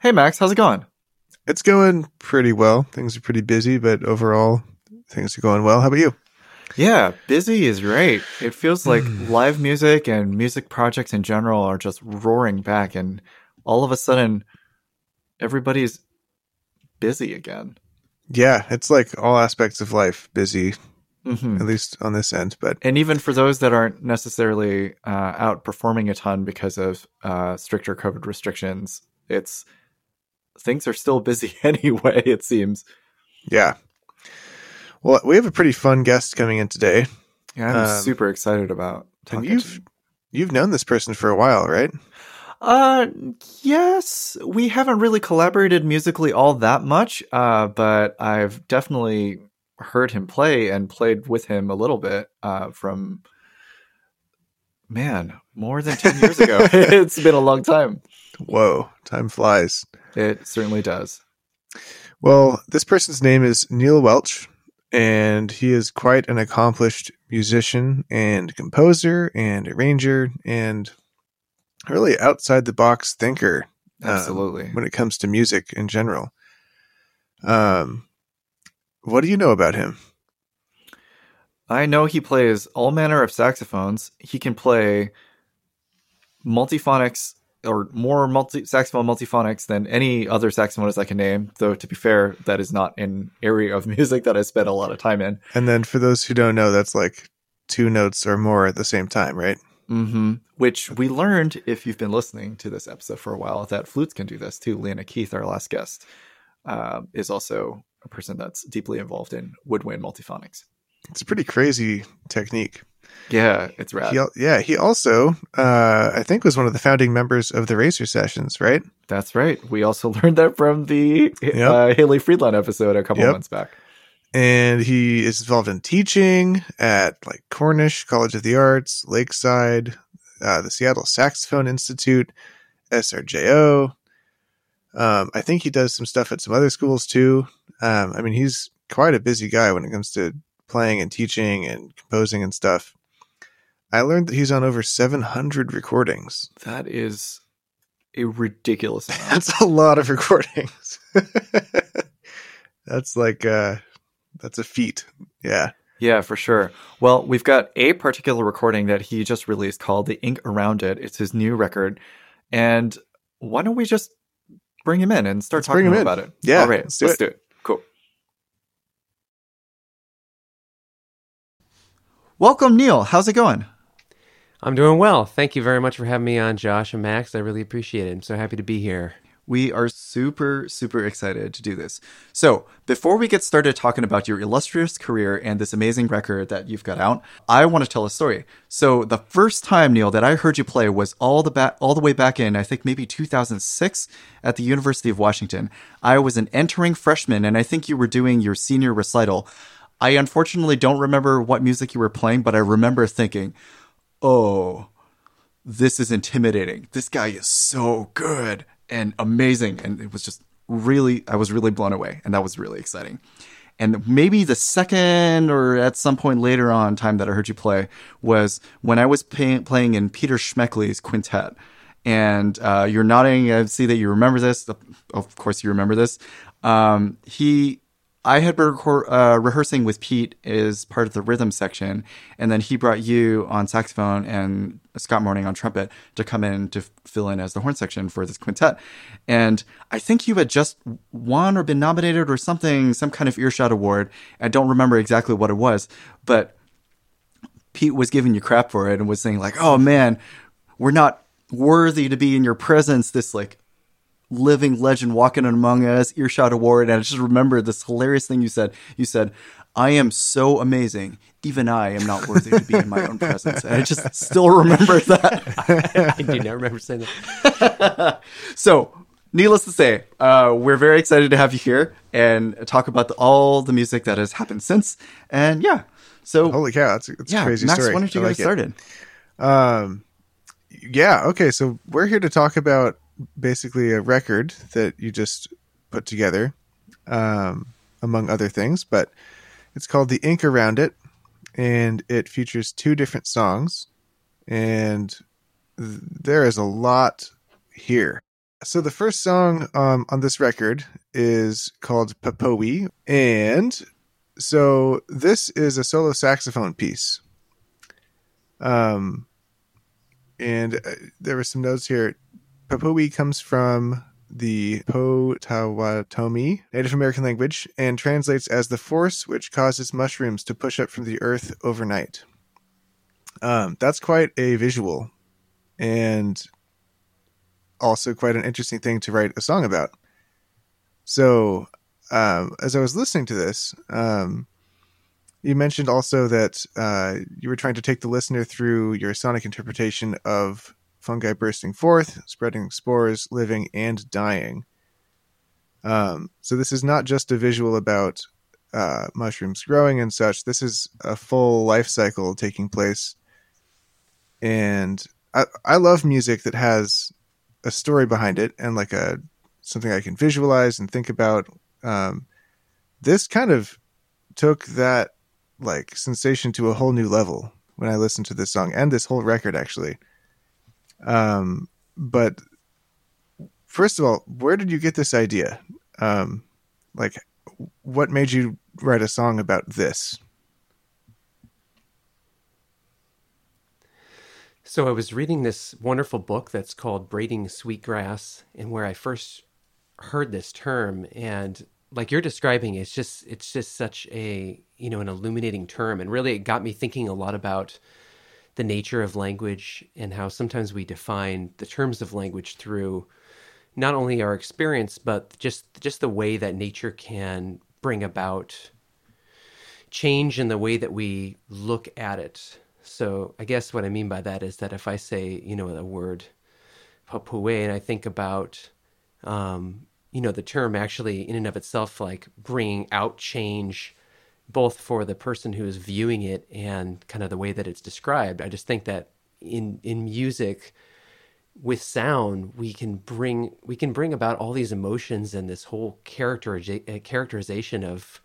Hey, Max, how's it going? It's going pretty well. Things are pretty busy, but overall, things are going well. How about you? Yeah, busy is right. It feels like live music and music projects in general are just roaring back, and all of a sudden, everybody's busy again. Yeah, it's like all aspects of life busy, hmm at least on this end. But And even for those that aren't necessarily uh, out performing a ton because of uh, stricter COVID restrictions, it's things are still busy anyway. It seems. yeah. Well, we have a pretty fun guest coming in today. Yeah, I'm Um, super excited about And talking. you've you've known this person for a while, right? Uh, yes, we haven't really collaborated musically all that much, uh, but I've definitely heard him play and played with him a little bit, uh, from, man, more than 10 years ago. it's been a long time. Whoa, time flies. It certainly does. Well, this person's name is Neil Welch, and he is quite an accomplished musician and composer and arranger and really outside the box thinker um, Absolutely. when it comes to music in general. Um, what do you know about him? I know he plays all manner of saxophones. He can play multiphonics or more multi saxophone multiphonics than any other saxophonist I can name. Though to be fair, that is not an area of music that I spent a lot of time in. And then for those who don't know, that's like two notes or more at the same time, right? hmm Which we learned if you've been listening to this episode for a while that flutes can do this too. Lena Keith, our last guest, uh, is also a person that's deeply involved in woodwind multiphonics. It's a pretty crazy technique. Yeah, it's rad. He, yeah, he also, uh, I think, was one of the founding members of the Racer Sessions, right? That's right. We also learned that from the Yep. uh, Haley Friedland episode a couple Yep. months back. and he is involved in teaching at like Cornish College of the Arts, Lakeside, uh, the Seattle Saxophone Institute, SRJO. Um, I think he does some stuff at some other schools too. Um, I mean, he's quite a busy guy when it comes to playing and teaching and composing and stuff. I learned that he's on over 700 recordings. That is a ridiculous amount. That's a lot of recordings. that's like uh that's a feat. Yeah. yeah, for sure. Well, we've got a particular recording that he just released called The Ink Around It. It's his new record. And why don't we just bring him in and start Let's talking to in. about it? Yeah, All right, let's do let's it. do it. Welcome, Neil. How's it going? I'm doing well. Thank you very much for having me on, Josh and Max. I really appreciate it. I'm so happy to be here. We are super, super excited to do this. So, before we get started talking about your illustrious career and this amazing record that you've got out, I want to tell a story. So, the first time, Neil, that I heard you play was all the ba- all the way back in, I think maybe 2006 at the University of Washington. I was an entering freshman, and I think you were doing your senior recital. I unfortunately don't remember what music you were playing, but I remember thinking, oh, this is intimidating. This guy is so good and amazing. And it was just really, I was really blown away. And that was really exciting. And maybe the second or at some point later on time that I heard you play was when I was pay- playing in Peter Schmeckley's quintet. And uh, you're nodding. I see that you remember this. Of course, you remember this. Um, he I had been record, uh, rehearsing with Pete as part of the rhythm section, and then he brought you on saxophone and Scott Morning on trumpet to come in to fill in as the horn section for this quintet. And I think you had just won or been nominated or something, some kind of earshot award. I don't remember exactly what it was, but Pete was giving you crap for it and was saying like, "Oh man, we're not worthy to be in your presence." This like living legend walking among us, earshot award. And I just remember this hilarious thing you said. You said, I am so amazing. Even I am not worthy to be in my own presence. And I just still remember that. I do not remember saying that. So, needless to say, uh, we're very excited to have you here and talk about the, all the music that has happened since. And yeah, so Holy cow, that's a, that's yeah, a crazy Max, story. why don't you I get like started? Um, yeah. Okay. So we're here to talk about basically a record that you just put together, um, among other things, but it's called The Ink Around It, and it features two different songs, and th- there is a lot here. So the first song um, on this record is called Puhpowee, and so this is a solo saxophone piece. Um, and uh, there were some notes here. Puhpowee comes from the Potawatomi Native American language and translates as the force which causes mushrooms to push up from the earth overnight. Um, that's quite a visual, and also quite an interesting thing to write a song about. So, um, as I was listening to this, um, you mentioned also that uh, you were trying to take the listener through your sonic interpretation of fungi bursting forth, spreading spores, living and dying. Um, so this is not just a visual about uh, mushrooms growing and such. This is a full life cycle taking place, and I, I love music that has a story behind it and like a something I can visualize and think about. Um, this kind of took that like sensation to a whole new level when I listened to this song and this whole record actually. Um, but first of all, where did you get this idea? Um, like, what made you write a song about this? So I was reading this wonderful book that's called Braiding Sweetgrass, and where I first heard this term, and like you're describing, it's just it's just such a you know an illuminating term, and really it got me thinking a lot about the nature of language and how sometimes we define the terms of language through not only our experience but just just the way that nature can bring about change in the way that we look at it. So I guess what I mean by that is that if I say, you know, the word Puhpowee and I think about, um, you know, the term actually in and of itself, like bringing out change both for the person who is viewing it and kind of the way that it's described. I just think that in in music with sound we can bring we can bring about all these emotions and this whole character uh, characterization of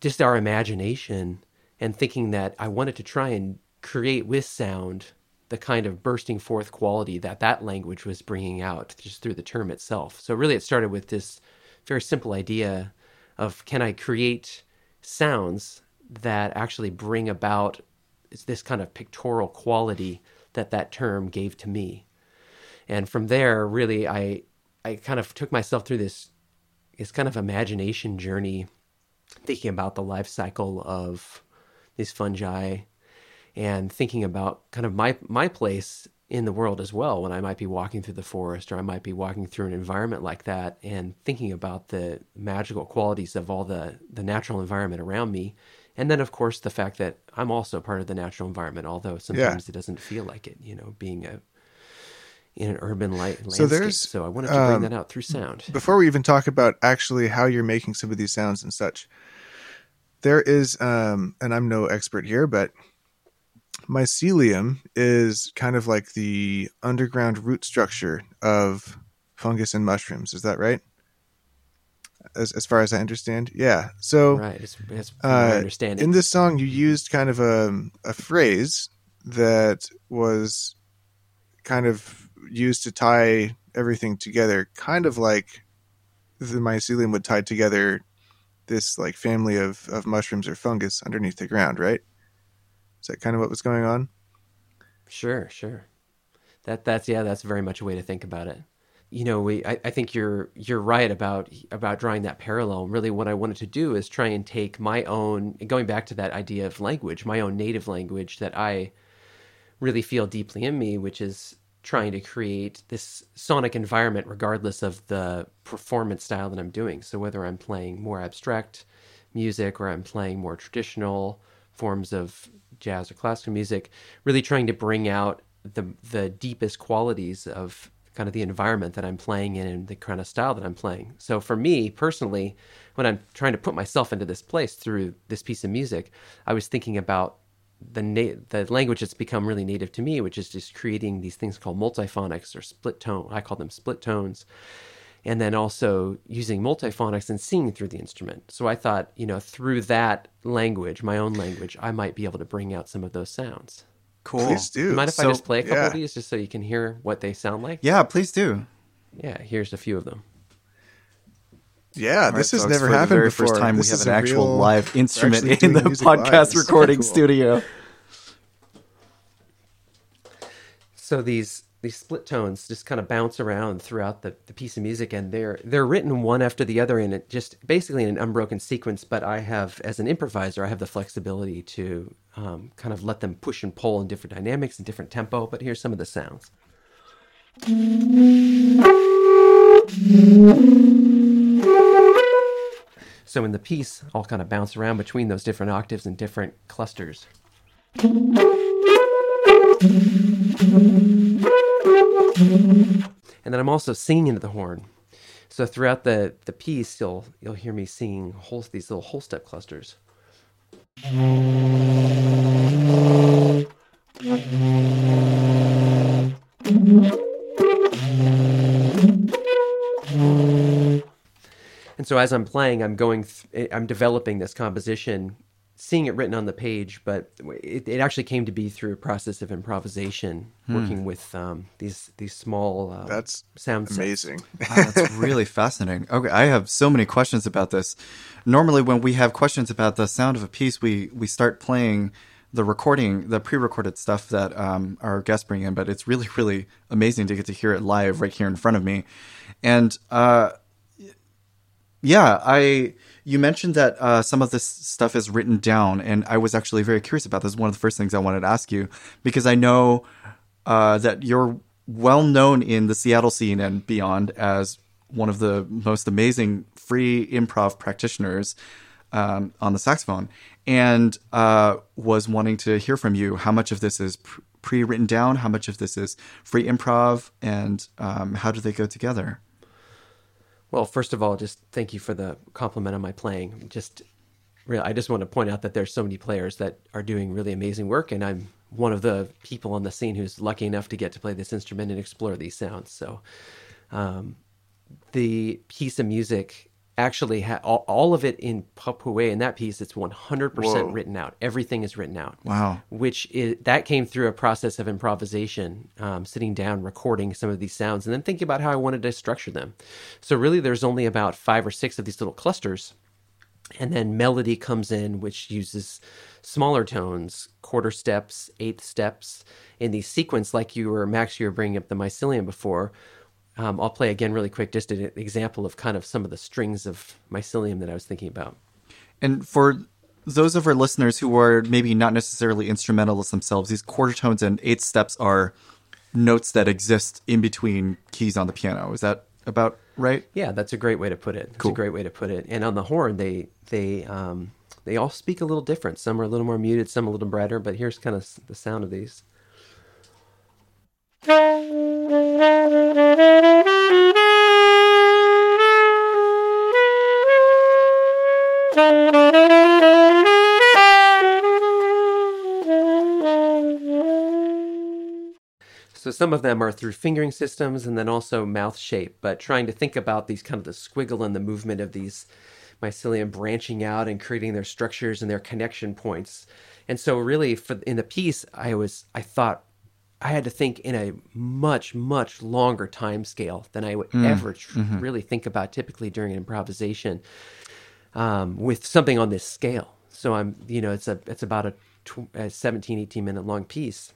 just our imagination and thinking that I wanted to try and create with sound the kind of bursting forth quality that that language was bringing out just through the term itself. So really it started with this very simple idea of can I create sounds that actually bring about this kind of pictorial quality that that term gave to me. And from there, really, I I kind of took myself through this this kind of imagination journey, thinking about the life cycle of these fungi, and thinking about kind of my my place in the world as well when I might be walking through the forest or I might be walking through an environment like that and thinking about the magical qualities of all the the natural environment around me. And then of course the fact that I'm also part of the natural environment although sometimes yeah. it doesn't feel like it you know being a in an urban light landscape. so there's so I wanted to bring um, that out through sound. before we even talk about actually how you're making some of these sounds and such there is um and I'm no expert here but mycelium is kind of like the underground root structure of fungus and mushrooms. Is that right? As, as far as I understand, yeah. So, right, it's, it's uh, understanding. In this song, you used kind of a a phrase that was kind of used to tie everything together, kind of like the mycelium would tie together this like family of, of mushrooms or fungus underneath the ground, right? Is that kind of what was going on? Sure, sure. That that's yeah, that's very much a way to think about it. You know, we I, I think you're you're right about about drawing that parallel. Really what I wanted to do is try and take my own going back to that idea of language, my own native language that I really feel deeply in me, which is trying to create this sonic environment regardless of the performance style that I'm doing. So whether I'm playing more abstract music or I'm playing more traditional forms of jazz or classical music, really trying to bring out the the deepest qualities of kind of the environment that I'm playing in and the kind of style that I'm playing. So for me personally, when I'm trying to put myself into this place through this piece of music, I was thinking about the na- the language that's become really native to me, which is just creating these things called multiphonics or split tone. I call them split tones, and then also using multiphonics and singing through the instrument. So I thought, you know, through that language, my own language, I might be able to bring out some of those sounds. Cool. Please do. Mind if so, I just play a couple yeah. of these just so you can hear what they sound like? Yeah, please do. yeah, here's a few of them. Yeah, All this right, has folks, never for happened the very before. First time This we have is an actual real- live instrument in the music live. podcast This is so recording cool. studio. So these these split tones just kind of bounce around throughout the, the piece of music and they're they're written one after the other in it just basically in an unbroken sequence but i have as an improviser i have the flexibility to um, kind of let them push and pull in different dynamics and different tempo but here's some of the sounds. So in the piece i'll kind of bounce around between those different octaves and different clusters and then I'm also singing into the horn. So throughout the, the piece, you'll you'll hear me singing whole, these little whole step clusters. And so as I'm playing, I'm going, th- I'm developing this composition, seeing it written on the page, but it, it actually came to be through a process of improvisation, working with um, these these small uh, That's sound sets. amazing. Wow, that's really fascinating. Okay, I have so many questions about this. Normally, when we have questions about the sound of a piece, we we start playing the recording, the pre-recorded stuff that um, our guests bring in. But it's really, really amazing to get to hear it live right here in front of me. And uh, yeah, I you mentioned that uh, some of this stuff is written down, and I was actually very curious about this. One of the first things I wanted to ask you because I know uh, that you're well known in the Seattle scene and beyond as one of the most amazing free improv practitioners um, on the saxophone, and uh, was wanting to hear from you how much of this is pre-written down, how much of this is free improv, and um, how do they go together? Well, first of all, just thank you for the compliment on my playing. Just really, I just want to point out that there's so many players that are doing really amazing work, and I'm one of the people on the scene who's lucky enough to get to play this instrument and explore these sounds. So, um, the piece of music actually ha- all, all of it in Puhpowee in that piece it's 100% Whoa. written out everything is written out Wow. which is that came through a process of improvisation um, sitting down recording some of these sounds and then thinking about how i wanted to structure them so really there's only about five or six of these little clusters and then melody comes in which uses smaller tones quarter steps eighth steps in these sequence like you were max you were bringing up the mycelium before um, i'll play again really quick just an example of kind of some of the strings of mycelium that i was thinking about And for those of our listeners who are maybe not necessarily instrumentalists themselves, these quarter tones and eighth steps are notes that exist in between keys on the piano. Is that about right? Yeah, that's a great way to put it. It's Cool. a great way to put it. And on the horn, they they um, they all speak a little different. Some are a little more muted, some a little brighter. But here's kind of the sound of these. So some of them are through fingering systems and then also mouth shape, but trying to think about these kind of the squiggle and the movement of these mycelium branching out and creating their structures and their connection points. And so really for in the piece I was I thought I had to think in a much much longer time scale than I would ever tr- really think about typically during an improvisation um, with something on this scale. So I'm, you know, it's a it's about a, tw- a 17, 18 minute long piece,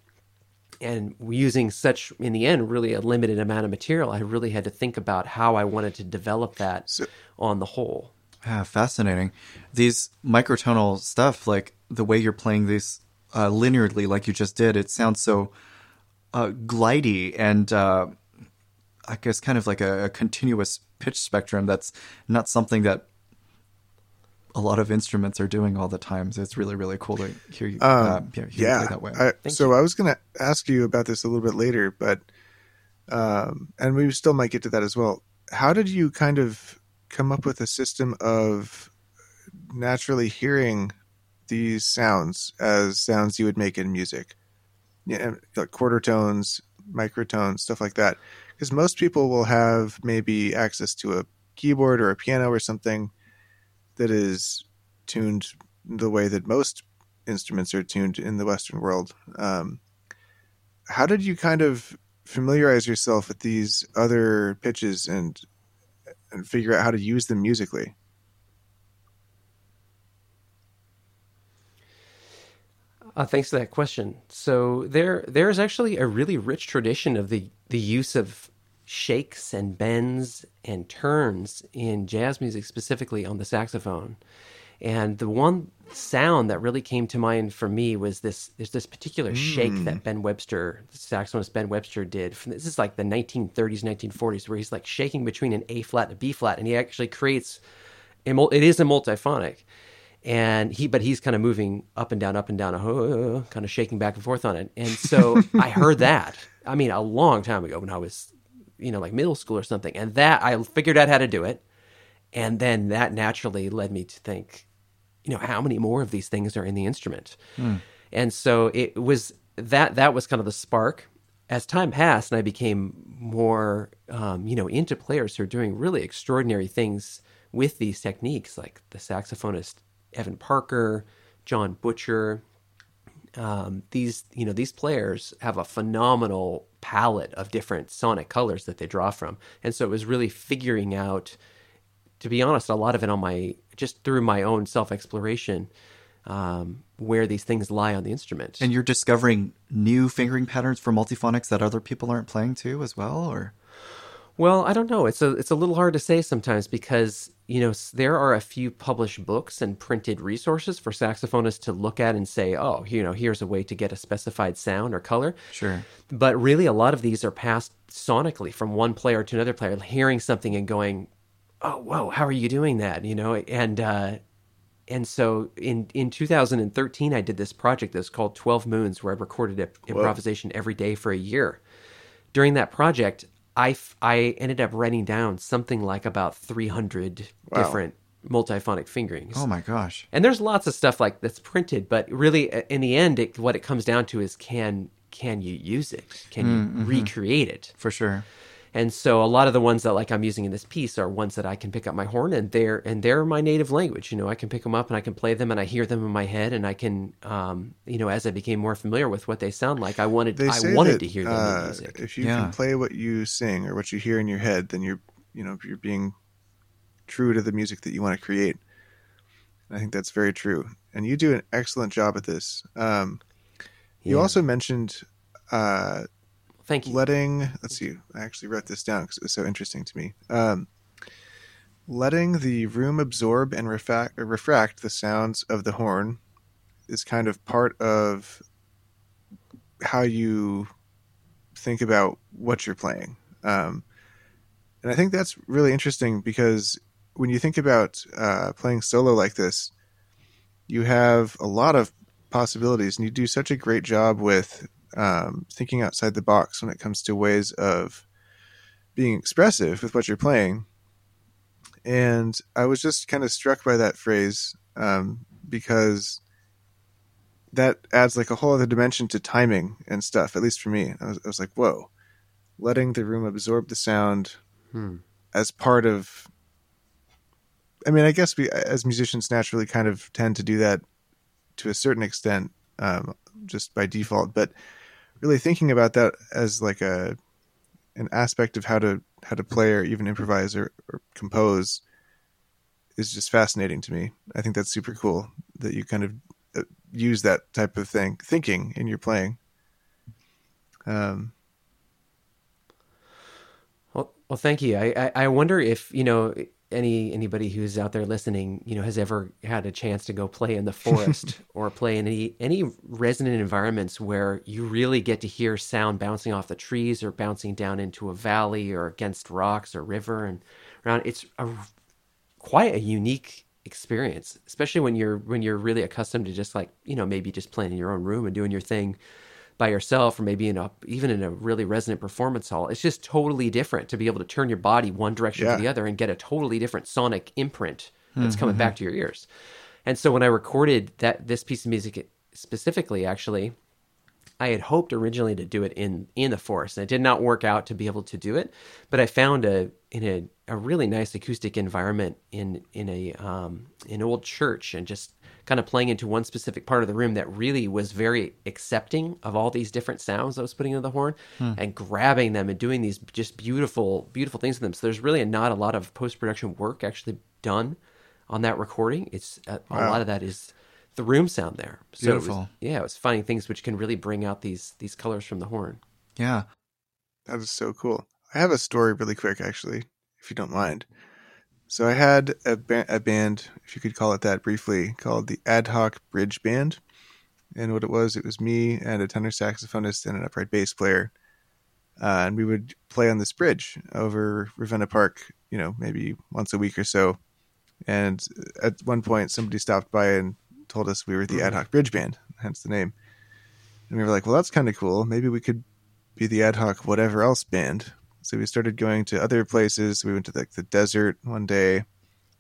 and using such in the end really a limited amount of material, I really had to think about how I wanted to develop that So- on the whole. Ah, fascinating. These microtonal stuff, like the way you're playing these uh, linearly, like you just did, it sounds so uh, glidey and uh, I guess kind of like a, a continuous pitch spectrum. That's not something that a lot of instruments are doing all the time. So it's really, really cool to hear you. uh, Um, yeah, hear you yeah. play that way. I, so I was going to ask you about this a little bit later, but um, and we still might get to that as well. How did you kind of come up with a system of naturally hearing these sounds as sounds you would make in music? Yeah, like quarter tones, microtones, stuff like that. Because most people will have maybe access to a keyboard or a piano or something that is tuned the way that most instruments are tuned in the Western world. Um, how did you kind of familiarize yourself with these other pitches and and figure out how to use them musically? Uh, thanks for that question. So there, there is actually a really rich tradition of the the use of shakes and bends and turns in jazz music, specifically on the saxophone. And the one sound that really came to mind for me was this there's this particular mm. shake that Ben Webster, the saxophonist Ben Webster did. From, this is like the 1930s, 1940s, where he's like shaking between an A flat and a B flat, and he actually creates A, it is a multiphonic. And he, but he's kind of moving up and down, up and down, uh, kind of shaking back and forth on it. And so I heard that. I mean, a long time ago when I was you know, like middle school or something. And that I figured out how to do it. And then that naturally led me to think, you know, how many more of these things are in the instrument? Mm. And so it was that that was kind of the spark. As time passed and I became more, um, you know, into players who are doing really extraordinary things with these techniques, like the saxophonist Evan Parker, John Butcher, um, these you know these players have a phenomenal palette of different sonic colors that they draw from, and so it was really figuring out, to be honest, a lot of it on my just through my own self exploration, um, where these things lie on the instrument. And you're discovering new fingering patterns for multiphonics that other people aren't playing too, as well, or well, I don't know. It's a it's a little hard to say sometimes because you know there are a few published books and printed resources for saxophonists to look at and say, oh, you know, here's a way to get a specified sound or color. Sure. But really, a lot of these are passed sonically from one player to another player, hearing something and going, oh, whoa, how are you doing that? You know, and uh, and so in in 2013, I did this project that's called Twelve Moons, where I recorded improvisation every day for a year. During that project, I, I ended up writing down something like about 300 wow. different multiphonic fingerings. Oh my gosh. And there's lots of stuff like that's printed, but really in the end it, what it comes down to is can can you use it? Can you mm-hmm. recreate it? For sure. And so a lot of the ones that like I'm using in this piece are ones that I can pick up my horn and they're and they're my native language. You know, I can pick them up and I can play them and I hear them in my head and I can, um, you know, as I became more familiar with what they sound like, I wanted I wanted that, to hear them uh, in music. If you yeah. can play what you sing or what you hear in your head, then you're you know you're being true to the music that you want to create. And I think that's very true. And you do an excellent job at this. Um, you yeah. also mentioned uh, Thank you. Letting, let's see, I actually wrote this down because it was so interesting to me. Um, letting the room absorb and refract, refract the sounds of the horn is kind of part of how you think about what you're playing. Um, and I think that's really interesting because when you think about uh, playing solo like this, you have a lot of possibilities, and you do such a great job with um, thinking outside the box when it comes to ways of being expressive with what you're playing. And I was just kind of struck by that phrase um, because that adds like a whole other dimension to timing and stuff, at least for me. I was, I was like, whoa, letting the room absorb the sound hmm. as part of. I mean, I guess we as musicians naturally kind of tend to do that to a certain extent, um, just by default. But really thinking about that as like a an aspect of how to how to play or even improvise or, or compose is just fascinating to me. I think that's super cool that you kind of uh, use that type of thing thinking in your playing. Um, well, well, thank you. I, I, I wonder if you know any anybody who's out there listening, you know, has ever had a chance to go play in the forest or play in any any resonant environments where you really get to hear sound bouncing off the trees or bouncing down into a valley or against rocks or river and around. It's a quite a unique experience, especially when you're when you're really accustomed to just like you know maybe just playing in your own room and doing your thing by yourself or maybe in a even in a really resonant performance hall it's just totally different to be able to turn your body one direction yeah. to the other and get a totally different sonic imprint that's mm-hmm. coming back to your ears and so when i recorded that this piece of music specifically actually i had hoped originally to do it in in the forest and it did not work out to be able to do it but i found a in a, a really nice acoustic environment in in a um, an old church and just kind of playing into one specific part of the room that really was very accepting of all these different sounds I was putting into the horn hmm. and grabbing them and doing these just beautiful, beautiful things with them. So there's really not a lot of post production work actually done on that recording. It's uh, a, a lot of that is the room sound there. So it was- Beautiful. yeah, it was finding things which can really bring out these these colors from the horn. Yeah. That is so cool. I have a story really quick, actually, if you don't mind. So I had a, ba- a band, if you could call it that briefly, called the Ad Hoc Bridge Band. And what it was, it was me and a tenor saxophonist and an upright bass player. Uh, and we would play on this bridge over Ravenna Park, you know, maybe once a week or so. And at one point, somebody stopped by and told us we were the Ad Hoc Bridge Band, hence the name. And we were like, well, that's kind of cool. Maybe we could be the ad hoc whatever else band. So we started going to other places. We went to like the desert one day,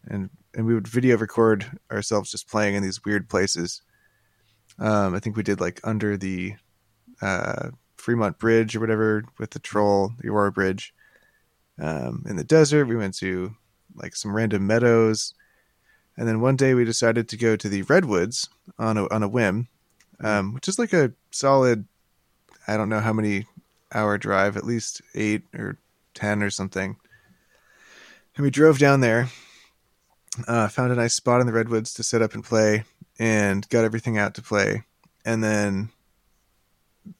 and and we would video record ourselves just playing in these weird places. Um, I think we did like under the uh, Fremont Bridge or whatever with the troll, the Aurora Bridge. Um, in the desert, we went to like some random meadows, and then one day we decided to go to the redwoods on a on a whim, um, which is like a solid I don't know how many hour drive, at least eight or ten or something. And we drove down there, uh, found a nice spot in the redwoods to set up and play, and got everything out to play. And then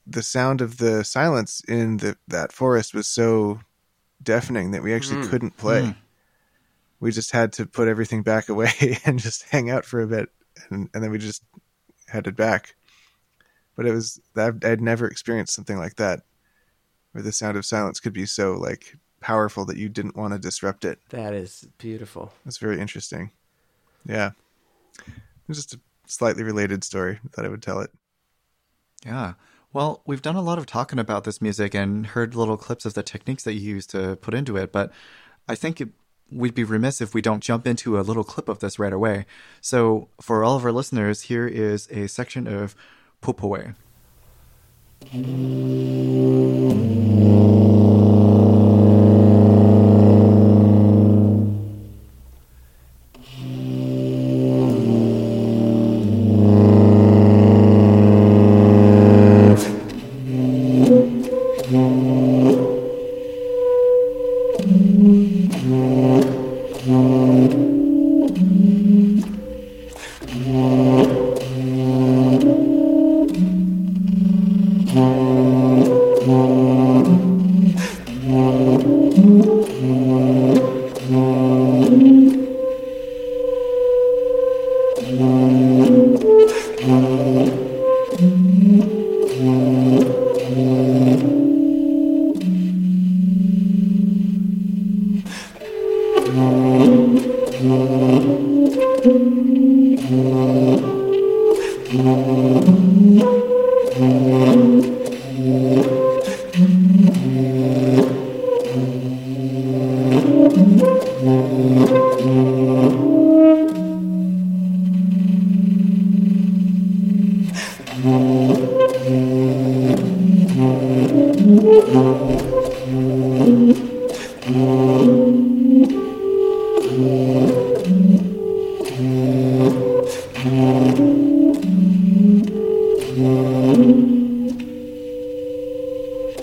the sound of the silence in the that forest was so deafening that we actually Mm. couldn't play. Mm. We just had to put everything back away and just hang out for a bit, and, and then we just headed back but it was I'd, I'd never experienced something like that where the sound of silence could be so like powerful that you didn't want to disrupt it That is beautiful. that's very interesting yeah it was just a slightly related story thought i would tell it Yeah. Well, we've done a lot of talking about this music and heard little clips of the techniques that you use to put into it, but I think it, we'd be remiss if we don't jump into a little clip of this right away. So, for all of our listeners, here is a section of Puhpowee. うん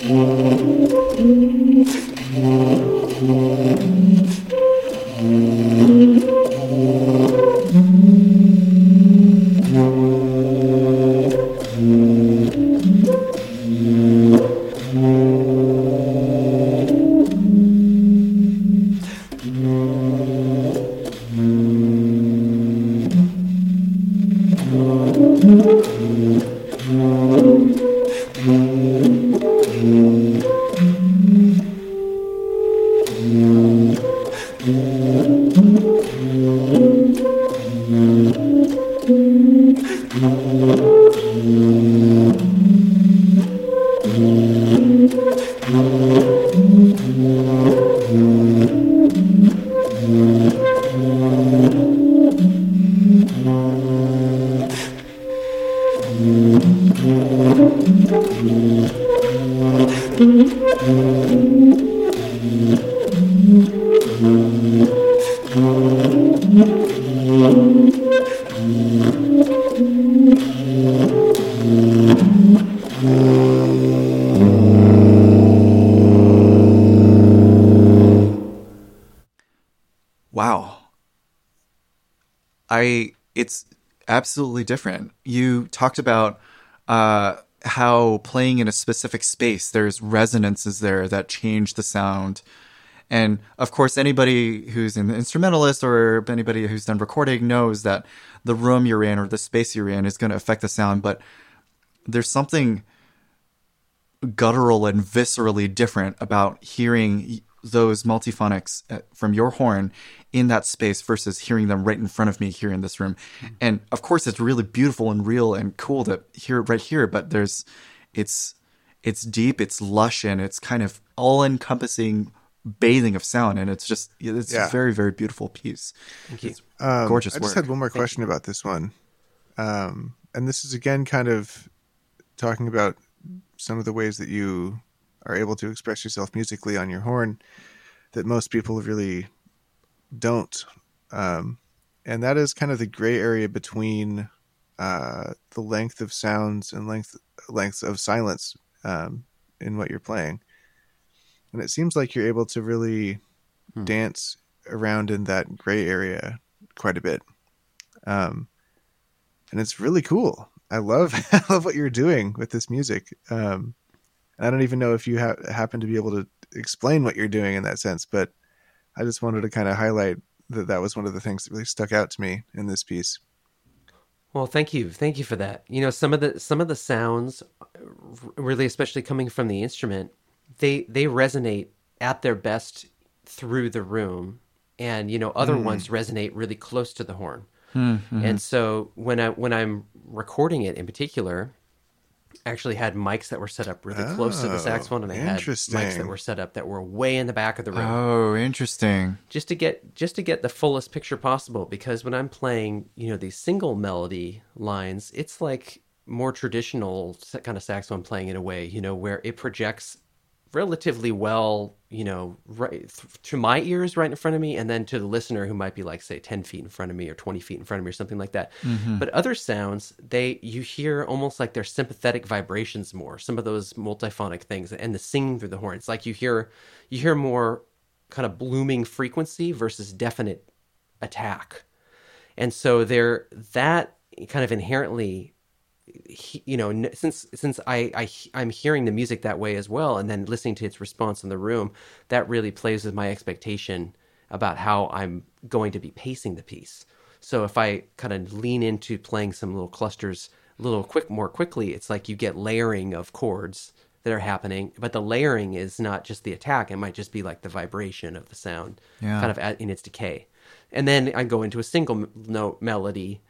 Thank absolutely different. You talked about uh, how playing in a specific space, there's resonances there that change the sound. And of course, anybody who's an instrumentalist or anybody who's done recording knows that the room you're in or the space you're in is going to affect the sound. But there's something guttural and viscerally different about hearing those multiphonics uh, from your horn in that space versus hearing them right in front of me here in this room. Mm-hmm. And of course, it's really beautiful and real and cool to hear it right here. But there's, it's, it's deep, it's lush, and it's kind of all encompassing bathing of sound. And it's just, it's yeah. a very, very beautiful piece. Thank you. Um, gorgeous. I just work. had one more question you. about this one. Um, and this is again kind of talking about some of the ways that you are able to express yourself musically on your horn that most people really don't. Um, and that is kind of the gray area between uh, the length of sounds and length length of silence um, in what you're playing. And it seems like you're able to really hmm. dance around in that gray area quite a bit. Um, and it's really cool. I love I love what you're doing with this music. Um, I don't even know if you ha- happen to be able to explain what you're doing in that sense, but I just wanted to kind of highlight that that was one of the things that really stuck out to me in this piece. Well, thank you, thank you for that. You know, some of the some of the sounds, really, especially coming from the instrument, they they resonate at their best through the room, and you know, other mm. ones resonate really close to the horn. Mm-hmm. And so when I when I'm recording it in particular, actually had mics that were set up really close to the oh, saxophone, and I had mics that were set up that were way in the back of the room. Oh, interesting. Just to get just to get the fullest picture possible, because when I'm playing, you know, these single melody lines, it's like more traditional kind of saxophone playing in a way, you know, where it projects relatively well, you know, right th- to my ears right in front of me, and then to the listener who might be like, say, ten feet in front of me or twenty feet in front of me or something like that. Mm-hmm. But other sounds, they you hear almost like they're sympathetic vibrations more. Some of those multiphonic things and the singing through the horn. It's like you hear you hear more kind of blooming frequency versus definite attack. And so there that kind of inherently you know since since I, I i'm hearing the music that way as well and then listening to its response in the room that really plays with my expectation about how i'm going to be pacing the piece so if i kind of lean into playing some little clusters a little quick more quickly it's like you get layering of chords that are happening but the layering is not just the attack it might just be like the vibration of the sound yeah. kind of in its decay and then i go into a single note melody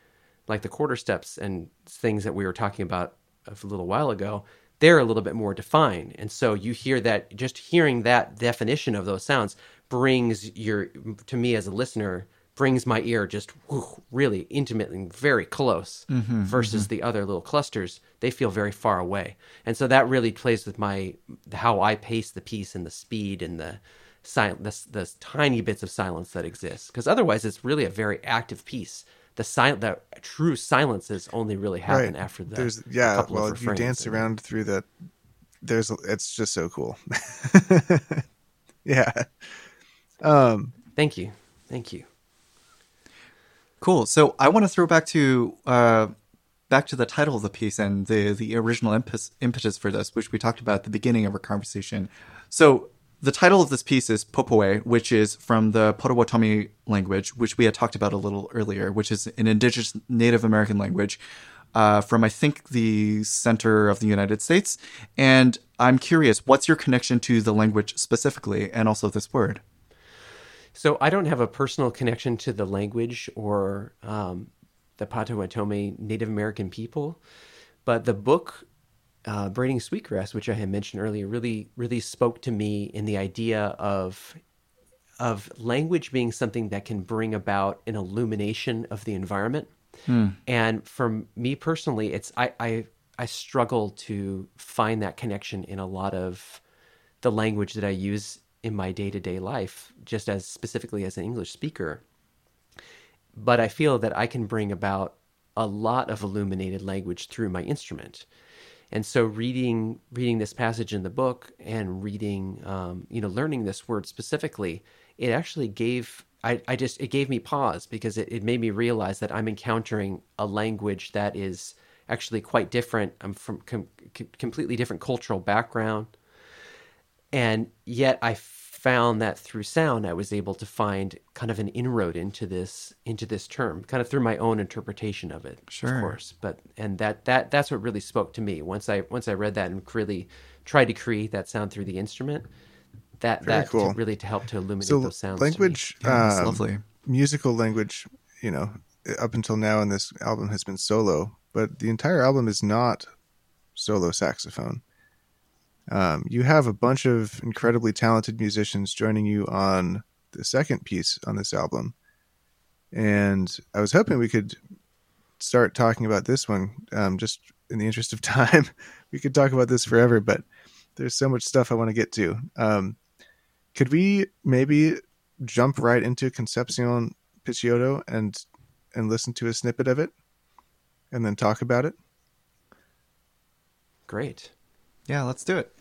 like the quarter steps and things that we were talking about a little while ago, they're a little bit more defined. And so you hear that just hearing that definition of those sounds brings your to me as a listener brings my ear just whew, really intimately very close mm-hmm, versus mm-hmm. the other little clusters they feel very far away and so that really plays with my how i pace the piece and the speed and the silent the, the tiny bits of silence that exist because otherwise it's really a very active piece the silent that true silences only really happen right. after that. There's yeah, well, if you dance and, around through the. There's it's just so cool. yeah. Um. Thank you, thank you. Cool. So I want to throw back to uh, back to the title of the piece and the the original impetus, impetus for this, which we talked about at the beginning of our conversation. So the title of this piece is Puhpowee, which is from the Potawatomi language, which we had talked about a little earlier, which is an indigenous Native American language uh, from, I think, the center of the United States. And I'm curious, what's your connection to the language specifically and also this word? So I don't have a personal connection to the language or um, the Potawatomi Native American people, but the book uh, braiding sweetgrass, which I had mentioned earlier, really really spoke to me in the idea of of language being something that can bring about an illumination of the environment. Hmm. And for me personally, it's I, I I struggle to find that connection in a lot of the language that I use in my day to day life, just as specifically as an English speaker. But I feel that I can bring about a lot of illuminated language through my instrument and so reading reading this passage in the book and reading um, you know learning this word specifically it actually gave I, I just it gave me pause because it, it made me realize that I'm encountering a language that is actually quite different. I'm from com- completely different cultural background, and yet I found that through sound I was able to find kind of an inroad into this into this term, kind of through my own interpretation of it, sure. of course. But and that that that's what really spoke to me once I once I read that and really tried to create that sound through the instrument. That Very that cool. to really to help to illuminate so those sounds. to me. language, Yeah, um, lovely. musical language, you know, up until now in this album has been solo, but the entire album is not solo saxophone. Um, you have a bunch of incredibly talented musicians joining you on the second piece on this album. And I was hoping we could start talking about this one um, just in the interest of time. we could talk about this forever, but there's so much stuff I want to get to. Um, could we maybe jump right into Concepcion Picciotto and and listen to a snippet of it and then talk about it? Great. Yeah, let's do it.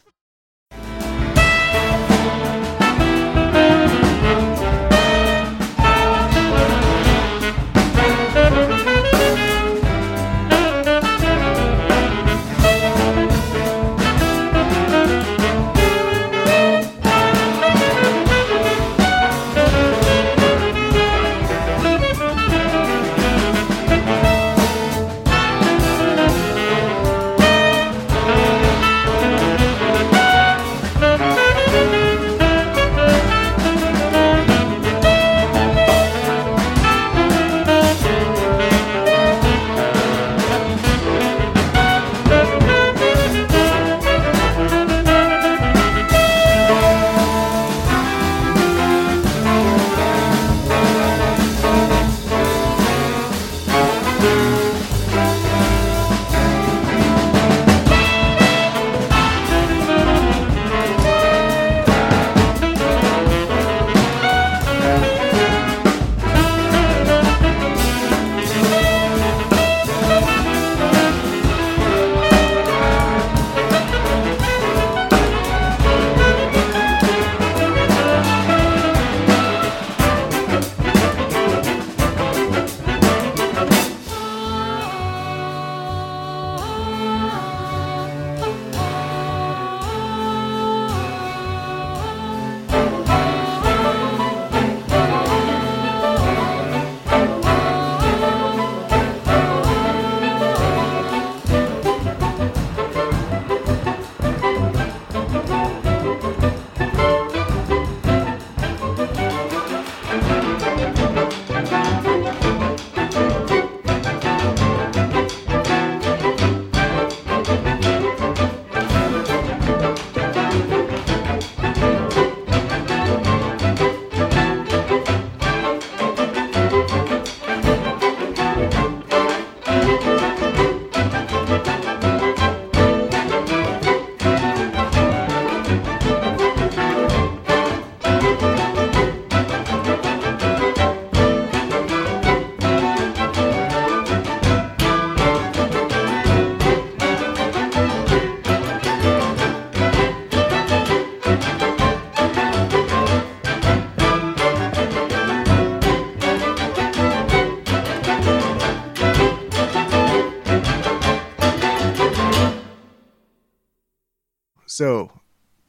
So,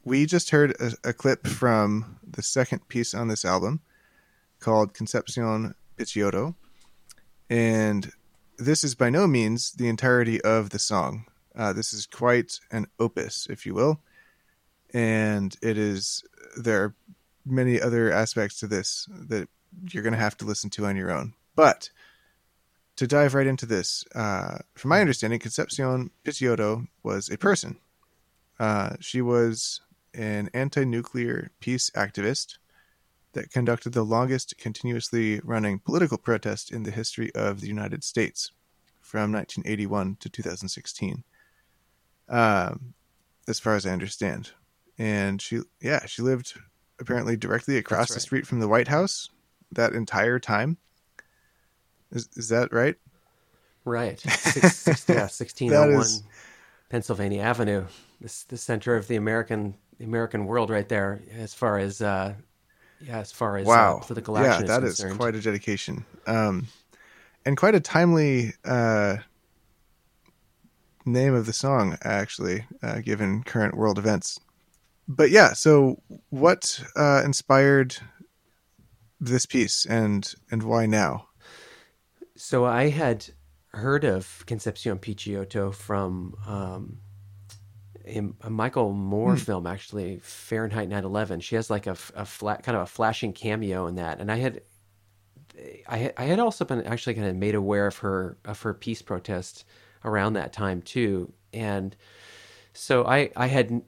we just heard a, a clip from the second piece on this album called Concepcion Picciotto. And this is by no means the entirety of the song. Uh, this is quite an opus, if you will. And it is, there are many other aspects to this that you're going to have to listen to on your own. But to dive right into this, uh, from my understanding, Concepcion Picciotto was a person. Uh, she was an anti nuclear peace activist that conducted the longest continuously running political protest in the history of the United States from 1981 to 2016, um, as far as I understand. And she, yeah, she lived apparently directly across That's the street from the White House that entire time. Is, is that right? Right. Six, six, yeah, sixteen That oh one is- Pennsylvania Avenue. This the center of the American the American world right there as far as uh Yeah, as far as Wow. uh, political action yeah, that is is concerned. quite a dedication. Um, and quite a timely uh, name of the song, actually, uh, given current world events. But yeah, so what uh, inspired this piece and and why now? So I had heard of Concepcion Picciotto from um, a, a Michael Moore film, actually Fahrenheit 9/11. She has like a flat, kind of a flashing cameo in that, and I had, I had, I had also been actually kind of made aware of her of her peace protest around that time too, and so I I had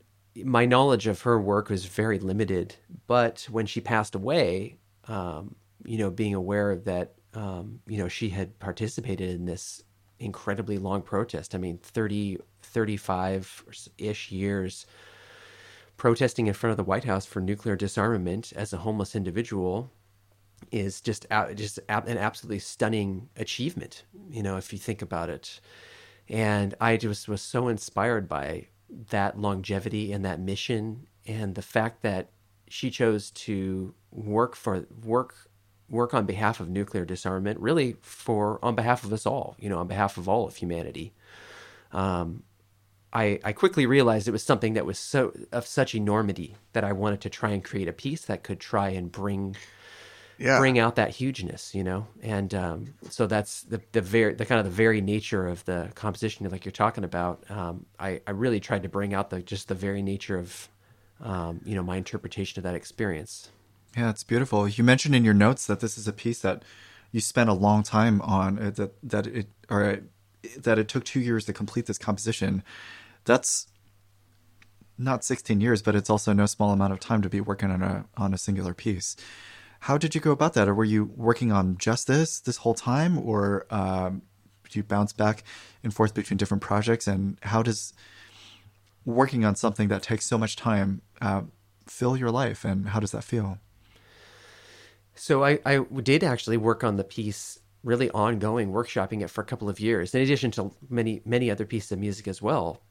my knowledge of her work was very limited, but when she passed away, um, you know, being aware that um, you know she had participated in this incredibly long protest. I mean, 30, 35 ish years protesting in front of the White House for nuclear disarmament as a homeless individual is just just an absolutely stunning achievement. You know, if you think about it, and I just was so inspired by that longevity and that mission, and the fact that she chose to work for work work on behalf of nuclear disarmament, really for on behalf of us all. You know, on behalf of all of humanity. Um, I, I quickly realized it was something that was so of such enormity that I wanted to try and create a piece that could try and bring Yeah, bring out that hugeness, you know. And um, so that's the the very the kind of the very nature of the composition, like you're talking about. Um, I I really tried to bring out the just the very nature of um, you know my interpretation of that experience. Yeah, it's beautiful. You mentioned in your notes that this is a piece that you spent a long time on. uh, That that it or uh, that it took two years to complete this composition. That's not 16 years, but it's also no small amount of time to be working on a on a singular piece. How did you go about that? Or were you working on just this this whole time, or um, do you bounce back and forth between different projects? And how does working on something that takes so much time uh, fill your life? And how does that feel? So I, I did actually work on the piece really ongoing, workshopping it for a couple of years, in addition to many many other pieces of music as well.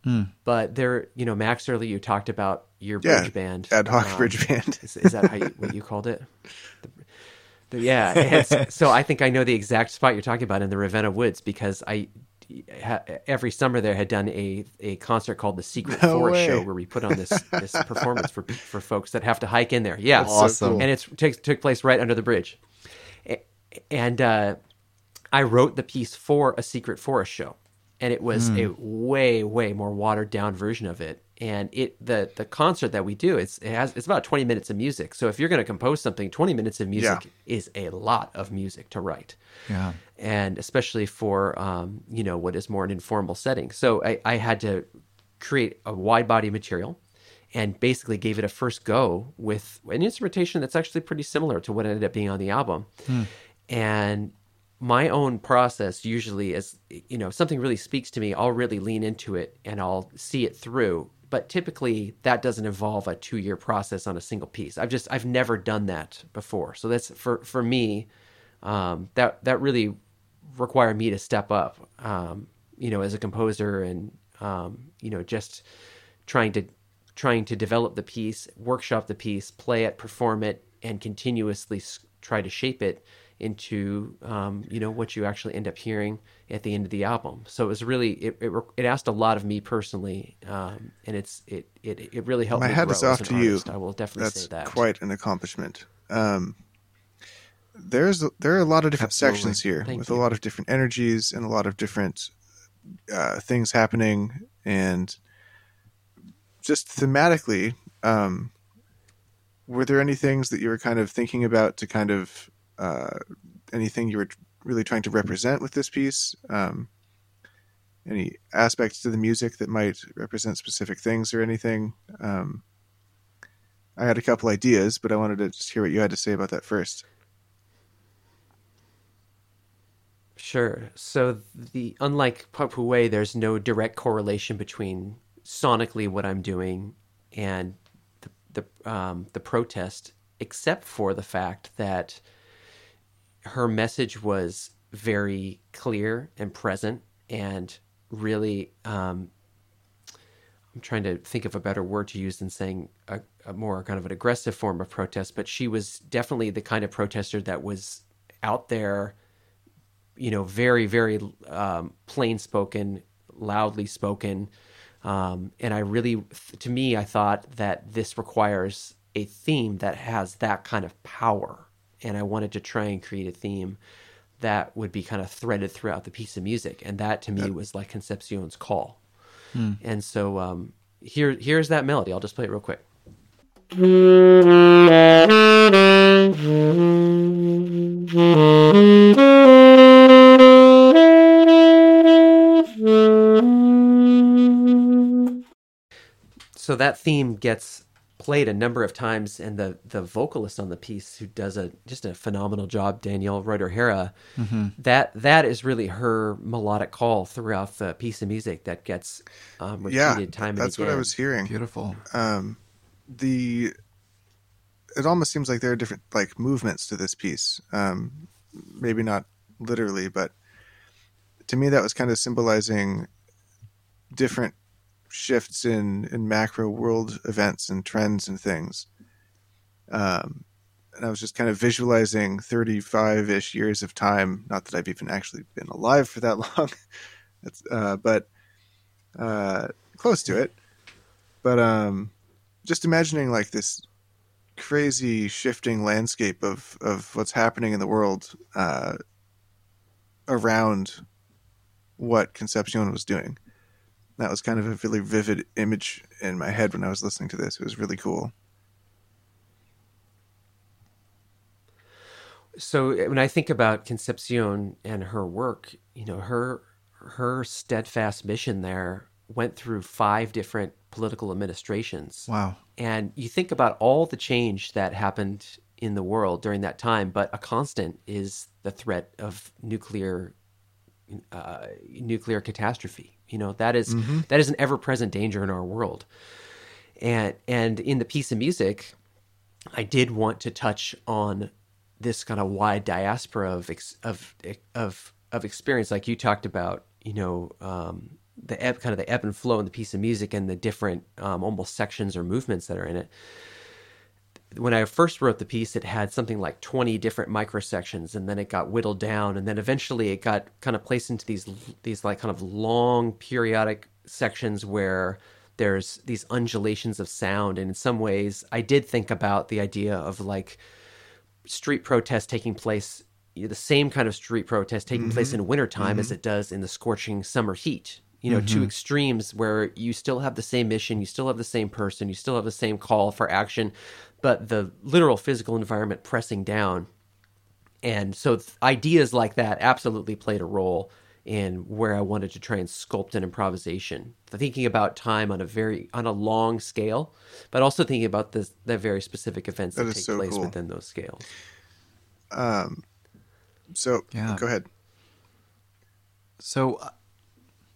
But there, you know, Max, earlier you talked about your Yeah, bridge band, ad hoc Um, bridge band. Is, is that how you, what you called it? The, the, yeah. so I think I know the exact spot you're talking about in the Ravenna Woods because I ha, every summer there had done a, a concert called the Secret No Forest way. Show where we put on this this performance for for folks that have to hike in there. Yeah, That's so Awesome. cool. and it took took place right under the bridge, and uh, I wrote the piece for a Secret Forest Show, and it was a way way more watered down version of it. And it the the concert that we do it's it has it's about twenty minutes of music. So if you're going to compose something, twenty minutes of music is a lot of music to write Yeah. And especially for um, you know what is more an informal setting. So I, I had to create a wide body material, and basically gave it a first go with an instrumentation that's actually pretty similar to what ended up being on the album. And my own process usually is you know if something really speaks to me, I'll really lean into it and I'll see it through. But typically that doesn't involve a two year process on a single piece. I've just I've never done that before. So that's for for me um, that that really required me to step up, um, you know, as a composer and um, you know just trying to trying to develop the piece, workshop the piece, play it, perform it, and continuously try to shape it into um, you know what you actually end up hearing at the end of the album. So it was really it it, it asked a lot of me personally, um, and it's it it it really helped My me hat grow is off to you. artist. I will definitely That's say that. quite an accomplishment. Um, there's there are a lot of different Absolutely. sections here Thank with you. a lot of different energies and a lot of different uh, things happening, and just thematically, um, were there any things that you were kind of thinking about to kind of uh, anything you were really trying to represent with this piece? Um, any aspects to the music that might represent specific things or anything? Um, I had a couple ideas, but I wanted to just hear what you had to say about that first. Sure. So the unlike Puhpowee, there's no direct correlation between sonically what I'm doing and the the um, the protest, except for the fact that her message was very clear and present, and really, um, I'm trying to think of a better word to use than saying a, a, more kind of an aggressive form of protest, but she was definitely the kind of protester that was out there, you know, very, very um, plain spoken, loudly spoken. Um, and I really, to me, I thought that this requires a theme that has that kind of power. And I wanted to try and create a theme that would be kind of threaded throughout the piece of music. And that to me was like Concepcion's call. Hmm. And so um, here, here's that melody. I'll just play it real quick. So that theme gets played a number of times, and the the vocalist on the piece, who does a just a phenomenal job, Danielle Reuter-Harrah, mm-hmm. that that is really her melodic call throughout the piece of music that gets um, repeated yeah, time. Again. That's what I was hearing. Beautiful. Um, the it almost seems like there are different like movements to this piece. Um, maybe not literally, but to me that was kind of symbolizing different shifts in in macro world events and trends and things. Um, and I was just kind of visualizing 35 ish years of time. Not that I've even actually been alive for that long, uh, but uh, close to it. But um, just imagining like this crazy shifting landscape of of what's happening in the world uh, around what Concepcion was doing that was kind of a really vivid image in my head when I was listening to this. It was really cool. So when I think about Concepcion and her work, you know, her her steadfast mission there went through five different political administrations. Wow. And you think about all the change that happened in the world during that time, but a constant is the threat of nuclear uh, nuclear catastrophe. You know that is, mm-hmm. that is an ever present danger in our world. And and in the piece of music, I did want to touch on this kind of wide diaspora of of of of experience, like you talked about. You know, um, the ebb, kind of the ebb and flow in the piece of music and the different um, almost sections or movements that are in it when I first wrote the piece, it had something like 20 different microsections, and then it got whittled down, and then eventually it got kind of placed into these these like kind of long periodic sections where there's these undulations of sound, and in some ways, I did think about the idea of like street protests taking place, the same kind of street protest taking mm-hmm. place in wintertime mm-hmm. as it does in the scorching summer heat you know, mm-hmm. two extremes where you still have the same mission, you still have the same person, you still have the same call for action, but the literal physical environment pressing down. And so ideas like that absolutely played a role in where I wanted to try and sculpt an improvisation. Thinking about time on a very on a long scale, but also thinking about the the very specific events that, that take so place cool. within those scales. Um. So yeah. go ahead. So, uh,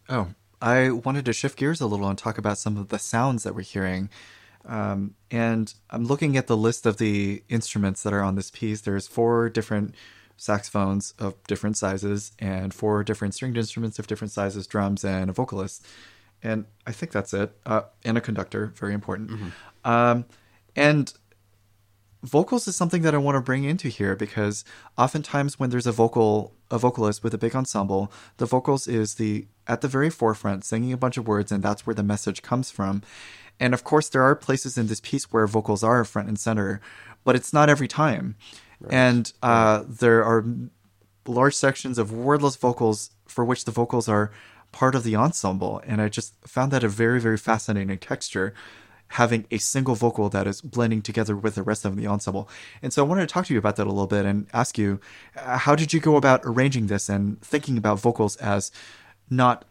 oh, I wanted to shift gears a little and talk about some of the sounds that we're hearing um, and I'm looking at the list of the instruments that are on this piece. There's four different saxophones of different sizes and four different stringed instruments of different sizes, drums, and a vocalist. And I think that's it. Uh, and a conductor, very important. Mm-hmm. Um, and vocals is something that I want to bring into here because oftentimes when there's a vocal a vocalist with a big ensemble, the vocals is the at the very forefront singing a bunch of words and that's where the message comes from. And of course, there are places in this piece where vocals are front and center, but it's not every time. Right. And uh, there are large sections of wordless vocals for which the vocals are part of the ensemble. And I just found that a very, very fascinating texture, having a single vocal that is blending together with the rest of the ensemble. And so I wanted to talk to you about that a little bit and ask you uh, how did you go about arranging this and thinking about vocals as not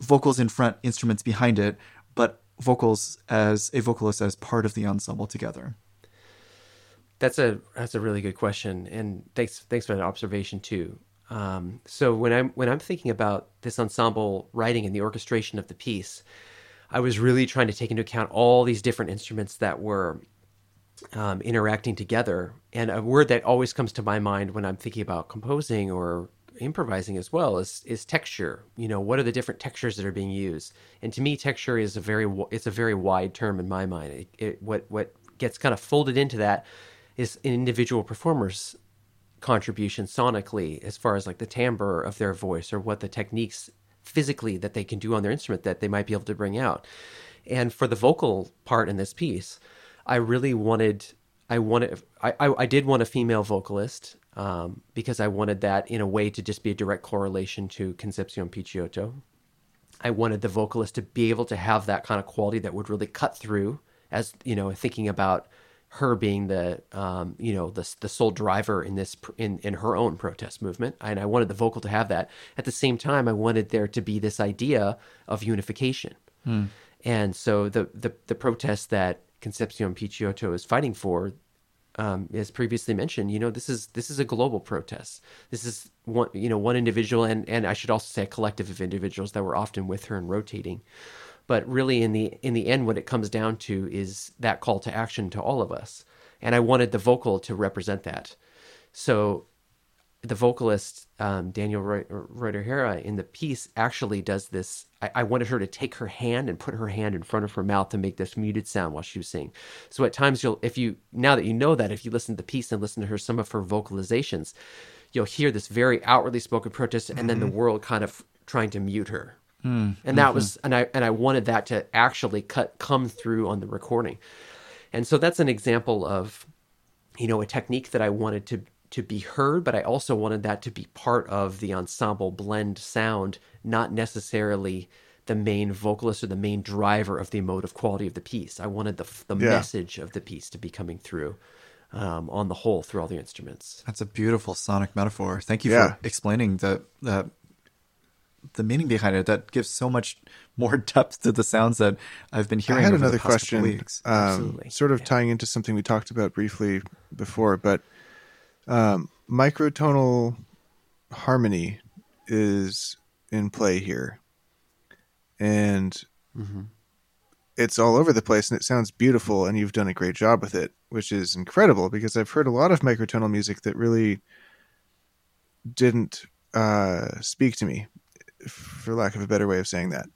vocals in front, instruments behind it, but vocals as a vocalist as part of the ensemble together? That's a that's a really good question, and thanks thanks for that observation too. Um, so when I'm when I'm thinking about this ensemble writing and the orchestration of the piece, I was really trying to take into account all these different instruments that were um, interacting together. And a word that always comes to my mind when I'm thinking about composing or improvising as well is is texture. You know, what are the different textures that are being used? And to me, texture is a very it's a very wide term in my mind. It, it, what what gets kind of folded into that is an individual performer's contribution sonically, as far as like the timbre of their voice or what the techniques physically that they can do on their instrument that they might be able to bring out. And for the vocal part in this piece, I really wanted I wanted I, I, I did want a female vocalist um, because I wanted that in a way to just be a direct correlation to Concepcion Picciotto. I wanted the vocalist to be able to have that kind of quality that would really cut through, as you know, thinking about her being the um, you know the the sole driver in this in in her own protest movement, and I wanted the vocal to have that. At the same time, I wanted there to be this idea of unification, hmm. and so the the the protest that Concepcion Picciotto is fighting for, um, as previously mentioned, you know, this is this is a global protest. This is one, you know, one individual, and and I should also say a collective of individuals that were often with her and rotating. But really, in the in the end, what it comes down to is that call to action to all of us. And I wanted the vocal to represent that. So the vocalist um, Danielle Reuter-Harrah in the piece actually does this. I, I, wanted her to take her hand and put her hand in front of her mouth to make this muted sound while she was singing. So at times you'll, if you now that you know that, if you listen to the piece and listen to her some of her vocalizations, you'll hear this very outwardly spoken protest, and mm-hmm. then the mm-hmm. world kind of trying to mute her. Mm-hmm. And that mm-hmm. was, and I and I wanted that to actually cut come through on the recording, and so that's an example of, you know, a technique that I wanted to to be heard, but I also wanted that to be part of the ensemble blend sound, not necessarily the main vocalist or the main driver of the emotive quality of the piece. I wanted the the yeah. message of the piece to be coming through um, on the whole through all the instruments. That's a beautiful sonic metaphor. Thank you yeah. for explaining the the the meaning behind it. That gives so much more depth to the sounds that I've been hearing. I had another question, um, sort of yeah. tying into something we talked about briefly before, but um, microtonal harmony is in play here, and mm-hmm. it's all over the place, and it sounds beautiful, and you've done a great job with it, which is incredible because I've heard a lot of microtonal music that really didn't uh, speak to me, for lack of a better way of saying that.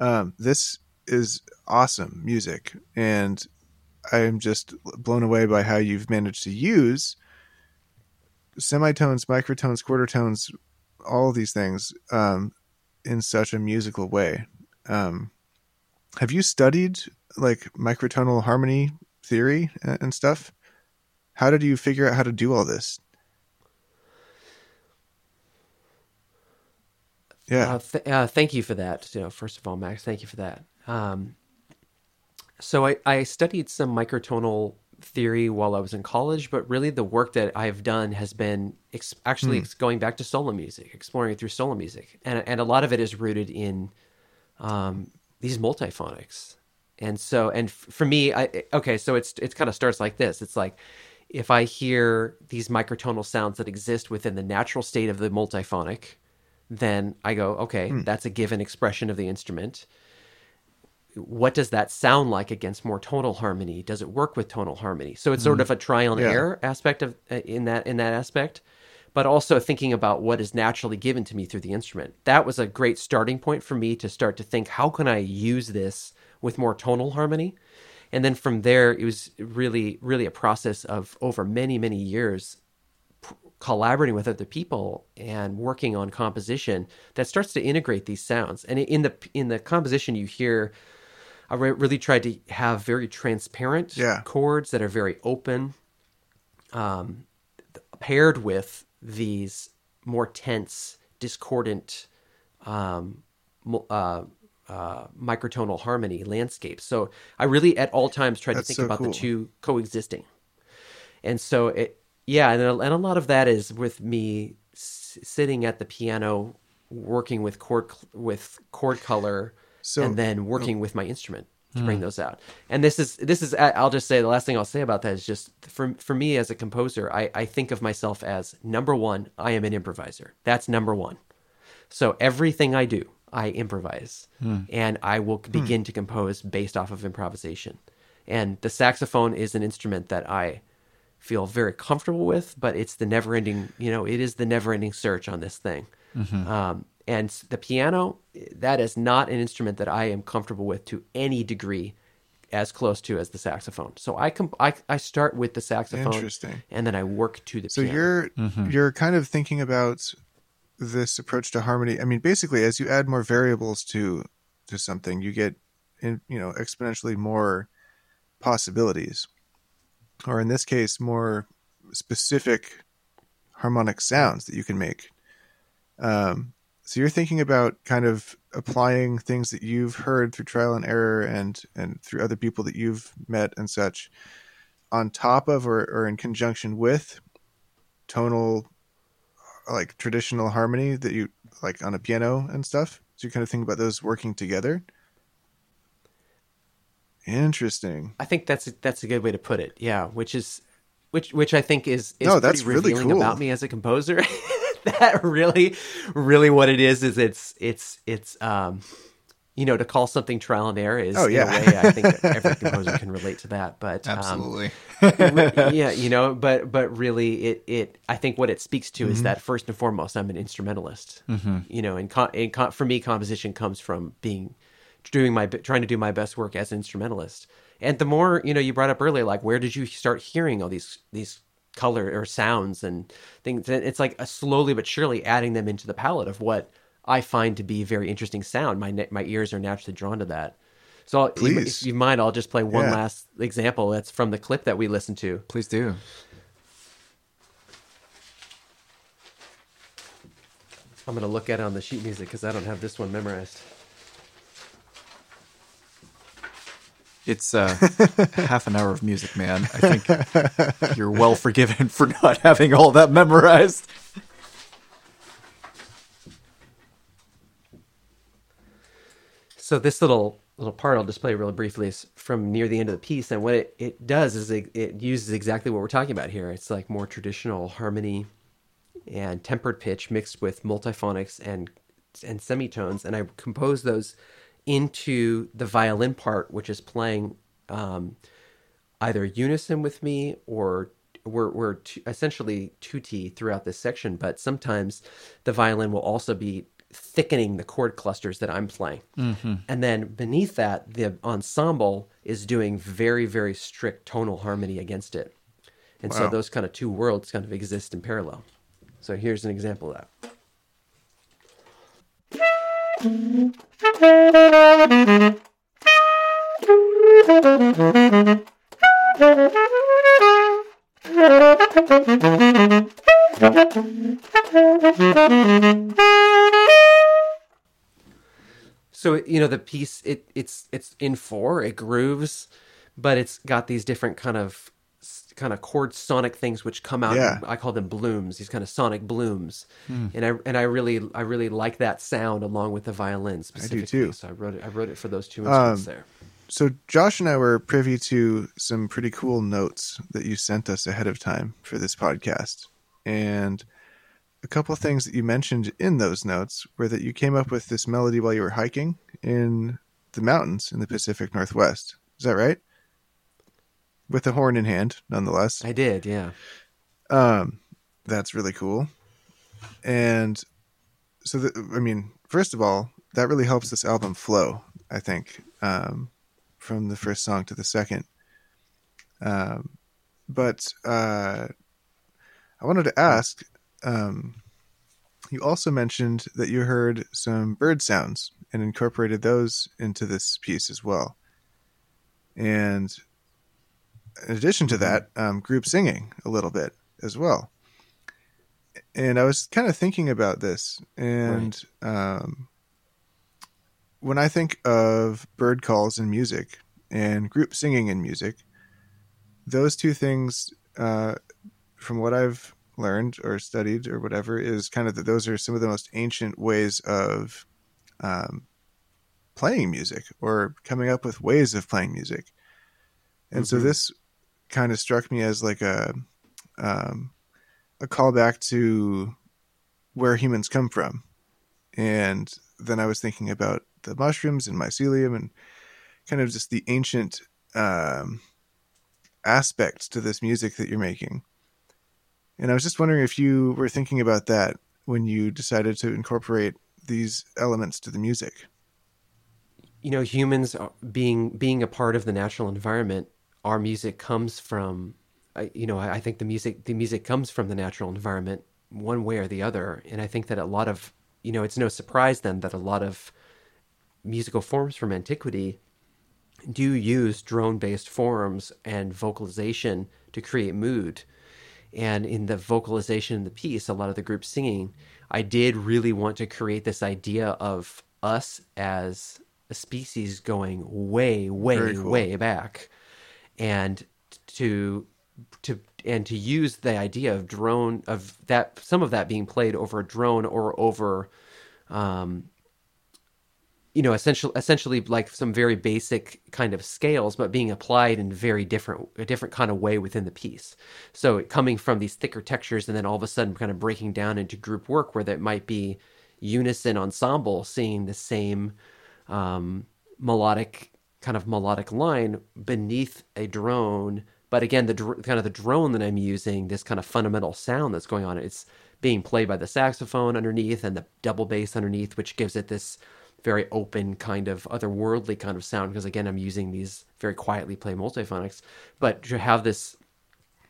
Um, this is awesome music, and I'm just blown away by how you've managed to use semitones, microtones, quarter tones, all of these things um, in such a musical way. Um, have you studied like microtonal harmony theory and stuff? How did you figure out how to do all this? Yeah. Uh, th- uh, thank you for that. You know, first of all, Max, thank you for that. Um, so I, I studied some microtonal theory while I was in college, but really the work that I've done has been ex- actually mm. going back to solo music, exploring it through solo music, and and a lot of it is rooted in um, these multiphonics. And so, and f- for me, I okay, so it's it kind of starts like this. It's like if I hear these microtonal sounds that exist within the natural state of the multiphonic, then I go, okay, mm. that's a given expression of the instrument what does that sound like against more tonal harmony? Does it work with tonal harmony? So it's mm-hmm. sort of a trial and yeah. error aspect of uh, in that in that aspect, but also thinking about what is naturally given to me through the instrument. That was a great starting point for me to start to think how can I use this with more tonal harmony? And then from there it was really really a process of over many many years collaborating with other people and working on composition that starts to integrate these sounds. And in the in the composition you hear I re- really tried to have very transparent yeah. chords that are very open, um, paired with these more tense, discordant, um, uh, uh, microtonal harmony landscapes. So I really, at all times, tried That's to think so about cool. the two coexisting. And so it, yeah, and a, and a lot of that is with me s- sitting at the piano, working with chord with chord color so, and then working with my instrument to bring hmm. those out. And this is this is I'll just say the last thing I'll say about that is just for for me as a composer, I, I think of myself as number one, I am an improviser. That's number one. So everything I do, I improvise. Mm. And I will hmm. begin mm. to compose based off of improvisation. And the saxophone is an instrument that I feel very comfortable with, but it's the never ending, you know, it is the never ending search on this thing. Um, and the piano, that is not an instrument that I am comfortable with to any degree as close to as the saxophone. So I com- I, I start with the saxophone Interesting. and then I work to the So piano. you're Mm-hmm. you're kind of thinking about this approach to harmony. I mean, basically, as you add more variables to to something, you get in, you know exponentially more possibilities, or in this case, more specific harmonic sounds that you can make. Um, so you're thinking about kind of applying things that you've heard through trial and error and and through other people that you've met and such on top of or, or in conjunction with tonal like traditional harmony that you like on a piano and stuff so you kind of think about those working together interesting I think that's a, that's a good way to put it. Yeah, which is which which I think is is No, that's pretty really cool. about me as a composer. that really really what it is is it's it's it's um you know to call something trial and error is Oh, yeah. in a way I think every composer can relate to that. But um, Absolutely. re- yeah, you know, but but really, it it I think what it speaks to Mm-hmm. is that first and foremost, I'm an instrumentalist. You know, and, con- and con- for me, composition comes from being doing my trying to do my best work as an instrumentalist. And the more you know, you brought up earlier, like where did you start hearing all these these color or sounds and things? And It's like a slowly but surely adding them into the palette of what I find to be very interesting sound. My ne- my ears are naturally drawn to that. So, Please. if you mind, I'll just play one Yeah. last example. That's from the clip that we listened to. Please do. I'm gonna look at it on the sheet music because I don't have this one memorized. It's uh, half an hour of music, man. I think you're well forgiven for not having all that memorized. So this little little part I'll display play real briefly is from near the end of the piece, and what it, it does is it, it uses exactly what we're talking about here. It's like more traditional harmony and tempered pitch mixed with multiphonics and and semitones, and I compose those into the violin part, which is playing um, either unison with me or we're, we're t- essentially tutti throughout this section, but sometimes the violin will also be thickening the chord clusters that I'm playing. And then beneath that, the ensemble is doing very, very strict tonal harmony against it. And so those kind of two worlds kind of exist in parallel. So here's an example of that. So you know the piece it it's it's in four it grooves, but it's got these different kind of kind of chord sonic things which come out. Yeah. I call them blooms. These kind of sonic blooms, hmm. and I and I really I really like that sound along with the violin specifically. too. So I wrote it I wrote it for those two um, instruments there. so josh and i were privy to some pretty cool notes that you sent us ahead of time for this podcast and a couple of things that you mentioned in those notes were that you came up with this melody while you were hiking in the mountains in the pacific northwest is that right with a horn in hand nonetheless I did, yeah. Um, that's really cool. And so, the, I mean, first of all, that really helps this album flow. I think um, from the first song to the second. Um, but uh, I wanted to ask. Um, you also mentioned that you heard some bird sounds and incorporated those into this piece as well. And in addition to that, um, group singing a little bit as well. And I was kind of thinking about this, and um, when I think of bird calls in music and group singing in music, those two things, uh, from what I've learned or studied or whatever, is kind of that those are some of the most ancient ways of um, playing music or coming up with ways of playing music. And so Mhm. this kind of struck me as like a um, a callback to where humans come from, and then I was thinking about the mushrooms and mycelium and kind of just the ancient um, aspects to this music that you're making. And I was just wondering if you were thinking about that when you decided to incorporate these elements to the music. You know, humans being being a part of the natural environment, our music comes from. You know, I think the music the music comes from the natural environment, one way or the other. And I think that a lot of you know, it's no surprise then that a lot of musical forms from antiquity do use drone based forms and vocalization to create mood. And in the vocalization in the piece, a lot of the group singing, I did really want to create this idea of us as a species going way, way, cool. way back. And to to and to use the idea of drone of that some of that being played over a drone or over um, you know, essentially, essentially like some very basic kind of scales, but being applied in very different, a different kind of way within the piece. So coming from these thicker textures, and then all of a sudden, kind of breaking down into group work, where that might be unison ensemble, seeing the same um, melodic kind of melodic line beneath a drone. But again, the dr- kind of the drone that I'm using, this kind of fundamental sound that's going on, it's being played by the saxophone underneath and the double bass underneath, which gives it this very open kind of otherworldly kind of sound because again i'm using these very quietly play multiphonics but to have this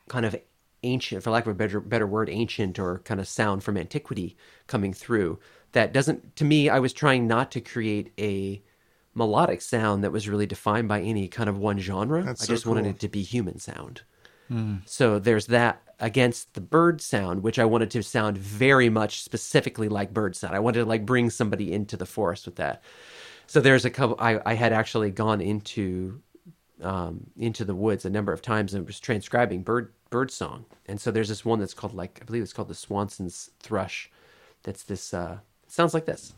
kind of ancient for lack of a better better word ancient or kind of sound from antiquity coming through that doesn't to me i was trying not to create a melodic sound that was really defined by any kind of one genre That's i so just cool. wanted it to be human sound mm. so there's that against the bird sound, which I wanted to sound very much specifically like bird sound. I wanted to like bring somebody into the forest with that. So there's a couple. I, I had actually gone into um, into the woods a number of times and was transcribing bird bird song. And so there's this one that's called like I believe it's called the Swainson's thrush. That's this. Uh, sounds like this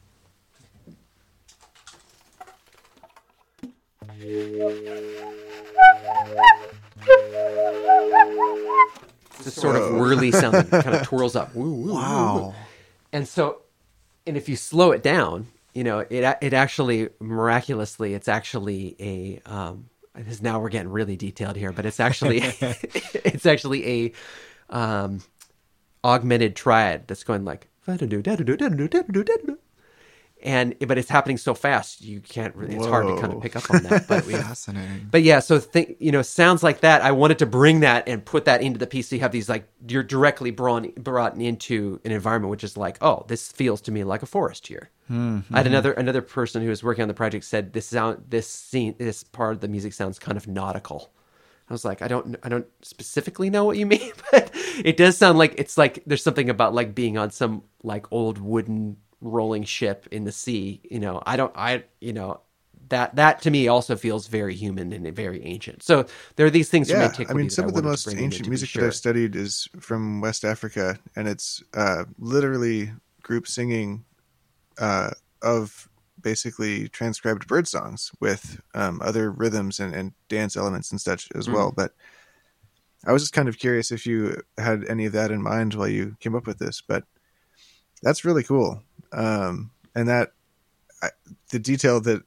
this sort of whirly sound that kind of twirls up. Woo, woo, wow. Woo, and so, and if you slow it down, you know, it it actually miraculously, it's actually a. Um, because now we're getting really detailed here, but it's actually it's actually a um, augmented triad that's going like and but it's happening so fast you can't really it's Whoa. hard to kind of pick up on that but we, fascinating but yeah so think you know sounds like that i wanted to bring that and put that into the piece so you have these like you're directly brought, brought into an environment which is like oh this feels to me like a forest here mm-hmm. i had another another person who was working on the project said this sound this scene this part of the music sounds kind of nautical I was like, I don't, I don't specifically know what you mean, but it does sound like it's like there's something about like being on some like old wooden rolling ship in the sea. You know, I don't, I, you know, that that to me also feels very human and very ancient. So there are these things yeah. I mean, some of the most ancient music sure. that I've studied is from West Africa, and it's uh, literally group singing uh, of basically transcribed bird songs with um, other rhythms and, and, dance elements and such as mm. well. But I was just kind of curious if you had any of that in mind while you came up with this. But that's really cool. Um, and that I, the detail that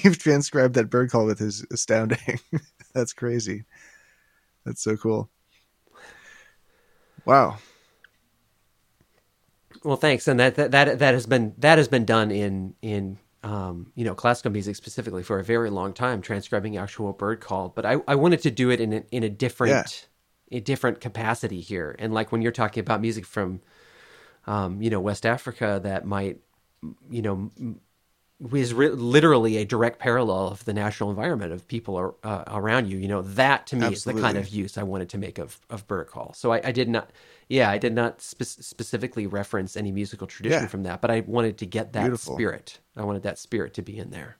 you've transcribed that bird call with is astounding. That's crazy. That's so cool. Wow. Well, thanks, and that that that, that has been that has been done in in um, you know classical music specifically for a very long time, transcribing actual bird call. But I, I wanted to do it in a, in a different yeah. a different capacity here, and like when you're talking about music from um, you know, West Africa that might, you know, is re- literally a direct parallel of the natural environment of people are, uh, around you. You know, that to me Absolutely. is the kind of use I wanted to make of of bird call. So I, I did not, yeah, I did not spe- specifically reference any musical tradition yeah. from that, but I wanted to get that Beautiful. spirit. I wanted that spirit to be in there.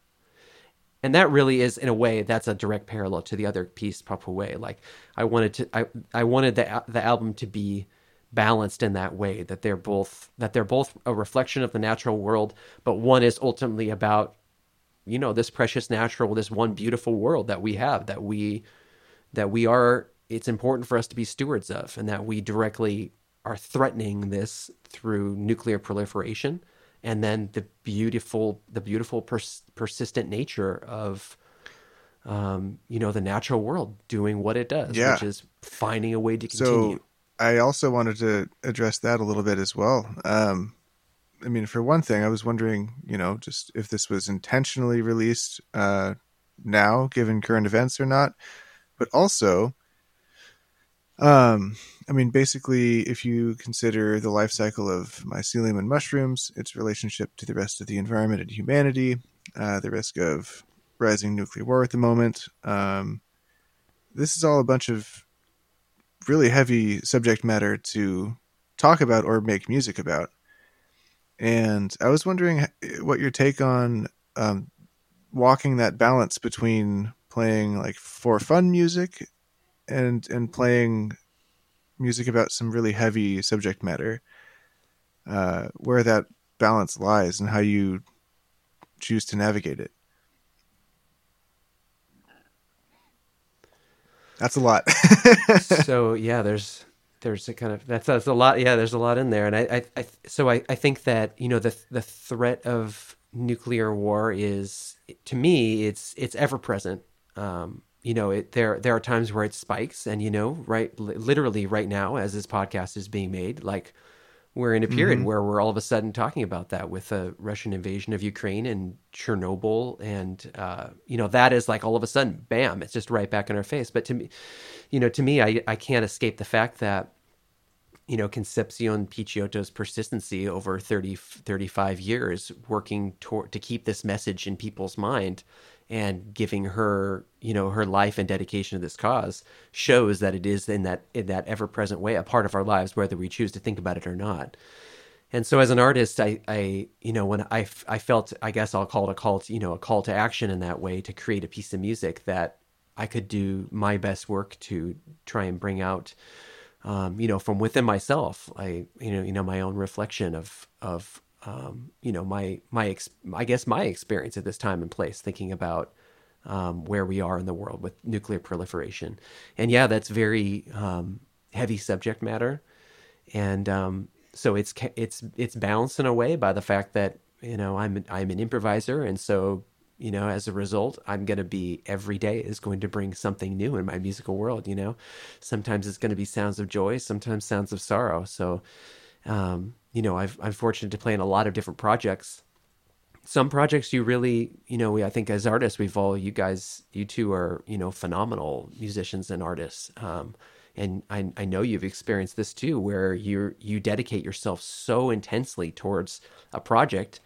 And that really is, in a way, that's a direct parallel to the other piece, Puhpowee. Like I wanted to, I I wanted the the album to be balanced in that way that they're both that they're both a reflection of the natural world but one is ultimately about you know this precious natural this one beautiful world that we have that we that we are it's important for us to be stewards of and that we directly are threatening this through nuclear proliferation and then the beautiful the beautiful pers- persistent nature of um, you know, the natural world doing what it does, Yeah. which is finding a way to continue. So I also wanted to address that a little bit as well. Um, I mean, for one thing, I was wondering, you know, just if this was intentionally released uh, now, given current events or not. But also, um, I mean, basically, if you consider the life cycle of mycelium and mushrooms, its relationship to the rest of the environment and humanity, uh, the risk of rising nuclear war at the moment, um, this is all a bunch of really heavy subject matter to talk about or make music about. And I was wondering what your take on um, walking that balance between playing like for fun music and and playing music about some really heavy subject matter, uh, where that balance lies and how you choose to navigate it. That's a lot. so yeah, there's there's a kind of that's, that's a lot. Yeah, there's a lot in there, and I, I, I so I, I think that you know the the threat of nuclear war is to me it's it's ever present. Um, you know, it, there there are times where it spikes, and you know, right, literally right now as this podcast is being made, like we're in a period where we're all of a sudden talking about that with a Russian invasion of Ukraine and Chernobyl, and uh, you know that is like all of a sudden, bam, it's just right back in our face. But to me, you know, to me, I I can't escape the fact that you know Concepcion Picciotto's persistency over 30 35 years working toward to keep this message in people's mind and giving her you know her life and dedication to this cause shows that it is in that in that ever present way a part of our lives whether we choose to think about it or not. And so as an artist i i you know when i i felt i guess i'll call it a call to, you know a call to action in that way to create a piece of music that i could do my best work to try and bring out um, you know from within myself. I you know you know my own reflection of of um, you know my my ex- I guess my experience at this time and place, thinking about um, where we are in the world with nuclear proliferation, and yeah, that's very um, heavy subject matter, and um, so it's it's it's balanced in a way by the fact that you know I'm I'm an improviser, and so you know as a result i'm going to be every day is going to bring something new in my musical world you know? Sometimes it's going to be sounds of joy sometimes sounds of sorrow. So um, you know, I've, I'm fortunate to play in a lot of different projects. Some projects you really, you know, we, I think as artists, we've all, you guys, you two are, you know, phenomenal musicians and artists. Um, and I, I know you've experienced this too, where you you dedicate yourself so intensely towards a project,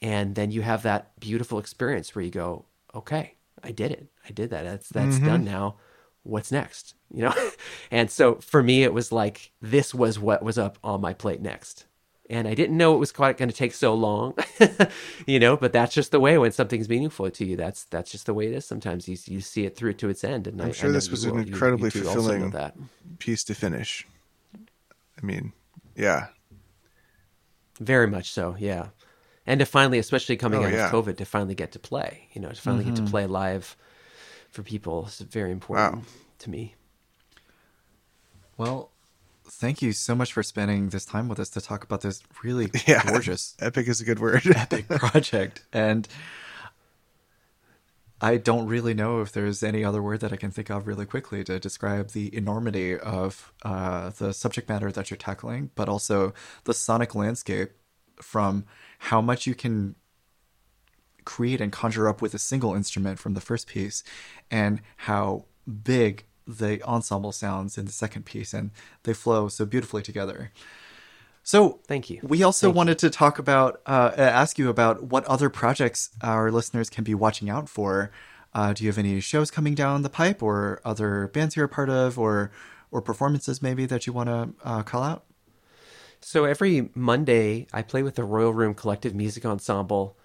and then you have that beautiful experience where you go, okay, I did it, I did that. That's that's done now. What's next? You know, and so for me, it was like this was what was up on my plate next, and I didn't know it was quite going to take so long, you know. But that's just the way when something's meaningful to you. That's that's just the way it is. Sometimes you you see it through to its end, and I- I'm I sure know this you was an will. You- you incredibly two also know fulfilling that. piece to finish. I mean, yeah, Very much so, yeah. And to finally, especially coming Oh, out yeah. of COVID, to finally get to play, you know, to finally get to mm-hmm. play live for people is very important Wow. to me. Well, thank you so much for spending this time with us to talk about this really yeah, gorgeous Epic is a good word. epic project. And I don't really know if there's any other word that I can think of really quickly to describe the enormity of uh, the subject matter that you're tackling, but also the sonic landscape from how much you can create and conjure up with a single instrument from the first piece and how big the ensemble sounds in the second piece and they flow so beautifully together. So Thank you. We also Thank you. wanted to talk about, uh, ask you about what other projects our listeners can be watching out for. Uh, do you have any shows coming down the pipe, or other bands you're a part of, or or performances maybe that you want to uh, call out? So every Monday, I play with the Royal Room Collective Music Ensemble,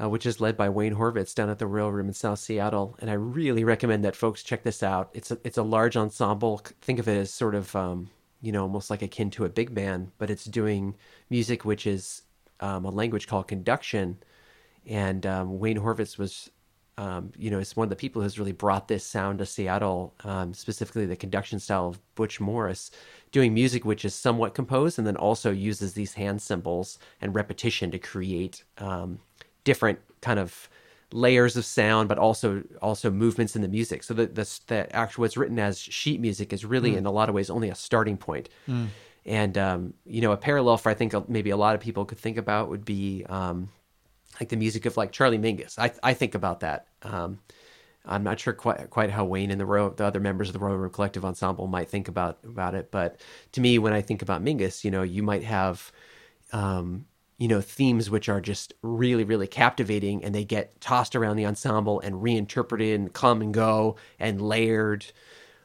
uh, which is led by Wayne Horvitz down at the Royal Room in South Seattle. And I really recommend that folks check this out. It's a, it's a large ensemble. Think of it as sort of, um, you know, almost like akin to a big band, but it's doing music which is um, a language called conduction. And um, Wayne Horvitz was um, you know, is one of the people who's really brought this sound to Seattle, um, specifically the conduction style of Butch Morris, doing music which is somewhat composed and then also uses these hand symbols and repetition to create um, different kind of layers of sound, but also also movements in the music. So the the, the actual what's written as sheet music is really in a lot of ways only a starting point. And um, you know, a parallel for I think maybe a lot of people could think about would be um, like the music of like Charlie Mingus. I I think about that. Um, I'm not sure quite quite how Wayne and the Ro- the other members of the Royal Room Collective Ensemble might think about about it, but to me, when I think about Mingus, you know, you might have, um, you know, themes which are just really really captivating, and they get tossed around the ensemble and reinterpreted and come and go and layered.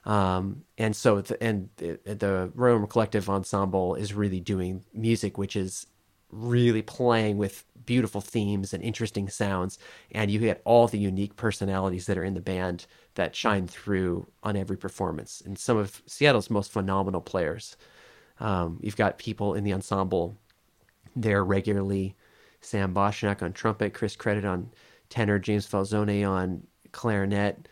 Um, and so, the, and the, the Collective Ensemble is really doing music which is really playing with beautiful themes and interesting sounds. And you get all the unique personalities that are in the band that shine through on every performance. And some of seattle's most phenomenal players. Um, you've got people in the ensemble there regularly sam boshnack on trumpet chris credit on tenor james falzone on clarinet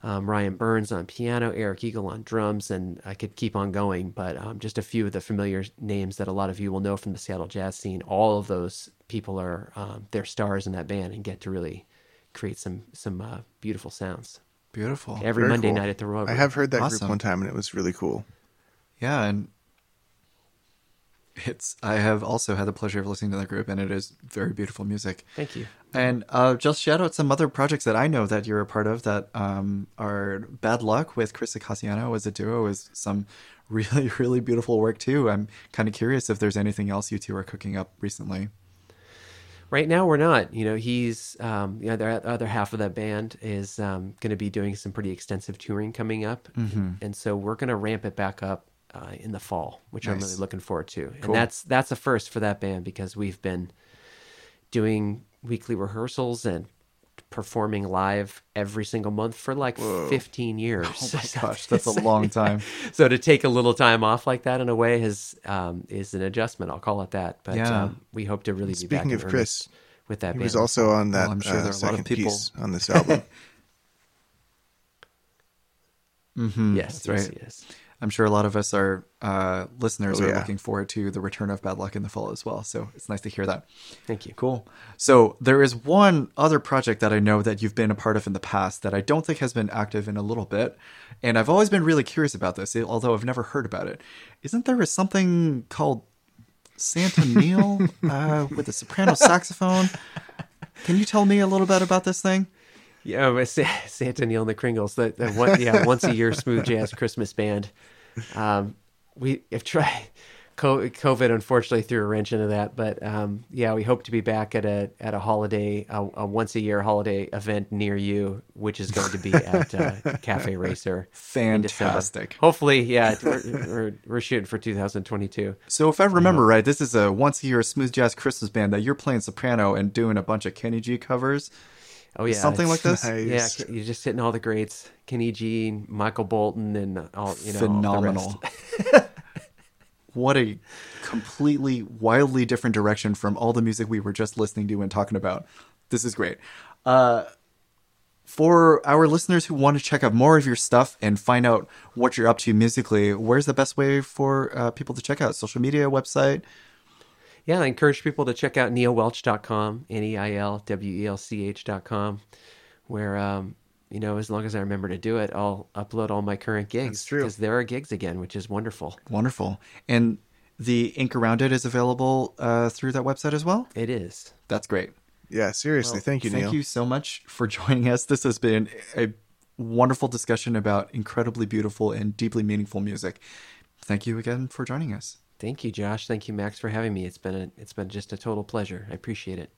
um, Ryan Burns on piano, Eric Eagle on drums, and I could keep on going, but um, just a few of the familiar names that a lot of you will know from the Seattle jazz scene. All of those people are um, they're stars in that band and get to really create some some uh, beautiful sounds Beautiful. every Very Monday cool. night at the Royal. I have heard that Awesome. group one time and it was really cool. Yeah, and it's I have also had the pleasure of listening to that group, and it is very beautiful music. Thank you. And uh, just shout out some other projects that I know that you're a part of that um, are Bad Luck with Chris Icasiano as a duo is some really, really beautiful work too. I'm kind of curious if there's anything else you two are cooking up recently. Right now, we're not. You know, he's um, the other other half of that band is um, going to be doing some pretty extensive touring coming up, and so we're going to ramp it back up uh, in the fall, which I'm really looking forward to. Cool. And that's that's a first for that band because we've been doing weekly rehearsals and performing live every single month for like 15 years. Oh my gosh, that's a long time. so to take a little time off like that in a way has um, is an adjustment. I'll call it that. But Yeah. um, we hope to really be back Speaking of Chris, with that He band. was also on that Well, I'm sure uh, there are a lot of second people- piece on this album. mm-hmm. yes, that's yes, right. yes. I'm sure a lot of us are uh, listeners Oh, are yeah. looking forward to the return of Bad Luck in the fall as well. So it's nice to hear that. Thank you. Cool. So there is one other project that I know that you've been a part of in the past that I don't think has been active in a little bit, and I've always been really curious about this, although I've never heard about it. Isn't there something called Santa Neil uh, with a soprano saxophone? Can you tell me a little bit about this thing? Yeah, Santa Neil and the Kringles, the, the one, yeah, once a year smooth jazz Christmas band. Um, we have tried. COVID unfortunately threw a wrench into that, but um, yeah, we hope to be back at a at a holiday, a, a once a year holiday event near you, which is going to be at uh, Cafe Racer. Fantastic. Hopefully, yeah, we're, we're, we're shooting for 2022. So if I remember right, this is a once a year smooth jazz Christmas band that you're playing soprano and doing a bunch of Kenny G covers. Oh yeah, Something like this? Nice. Yeah, you're just hitting all the greats: Kenny G, Michael Bolton, and all you know, all the phenomenal. what a completely wildly different direction from all the music we were just listening to and talking about. This is great. Uh, for our listeners who want to check out more of your stuff and find out what you're up to musically, where's the best way for uh, people to check out? Social media, website? Yeah, I encourage people to check out neilwelch.com, N E I L W E L C H.com, where, um, you know, as long as I remember to do it, I'll upload all my current gigs. That's true. Because there are gigs again, which is wonderful. Wonderful. And the ink around it is available uh, through that website as well? It is. That's great. Yeah, seriously. thank you, Thank Neil. you so much for joining us. This has been a wonderful discussion about incredibly beautiful and deeply meaningful music. Thank you again for joining us. Thank you, Josh. Thank you, Max, for having me. It's been a, it's been just a total pleasure. I appreciate it.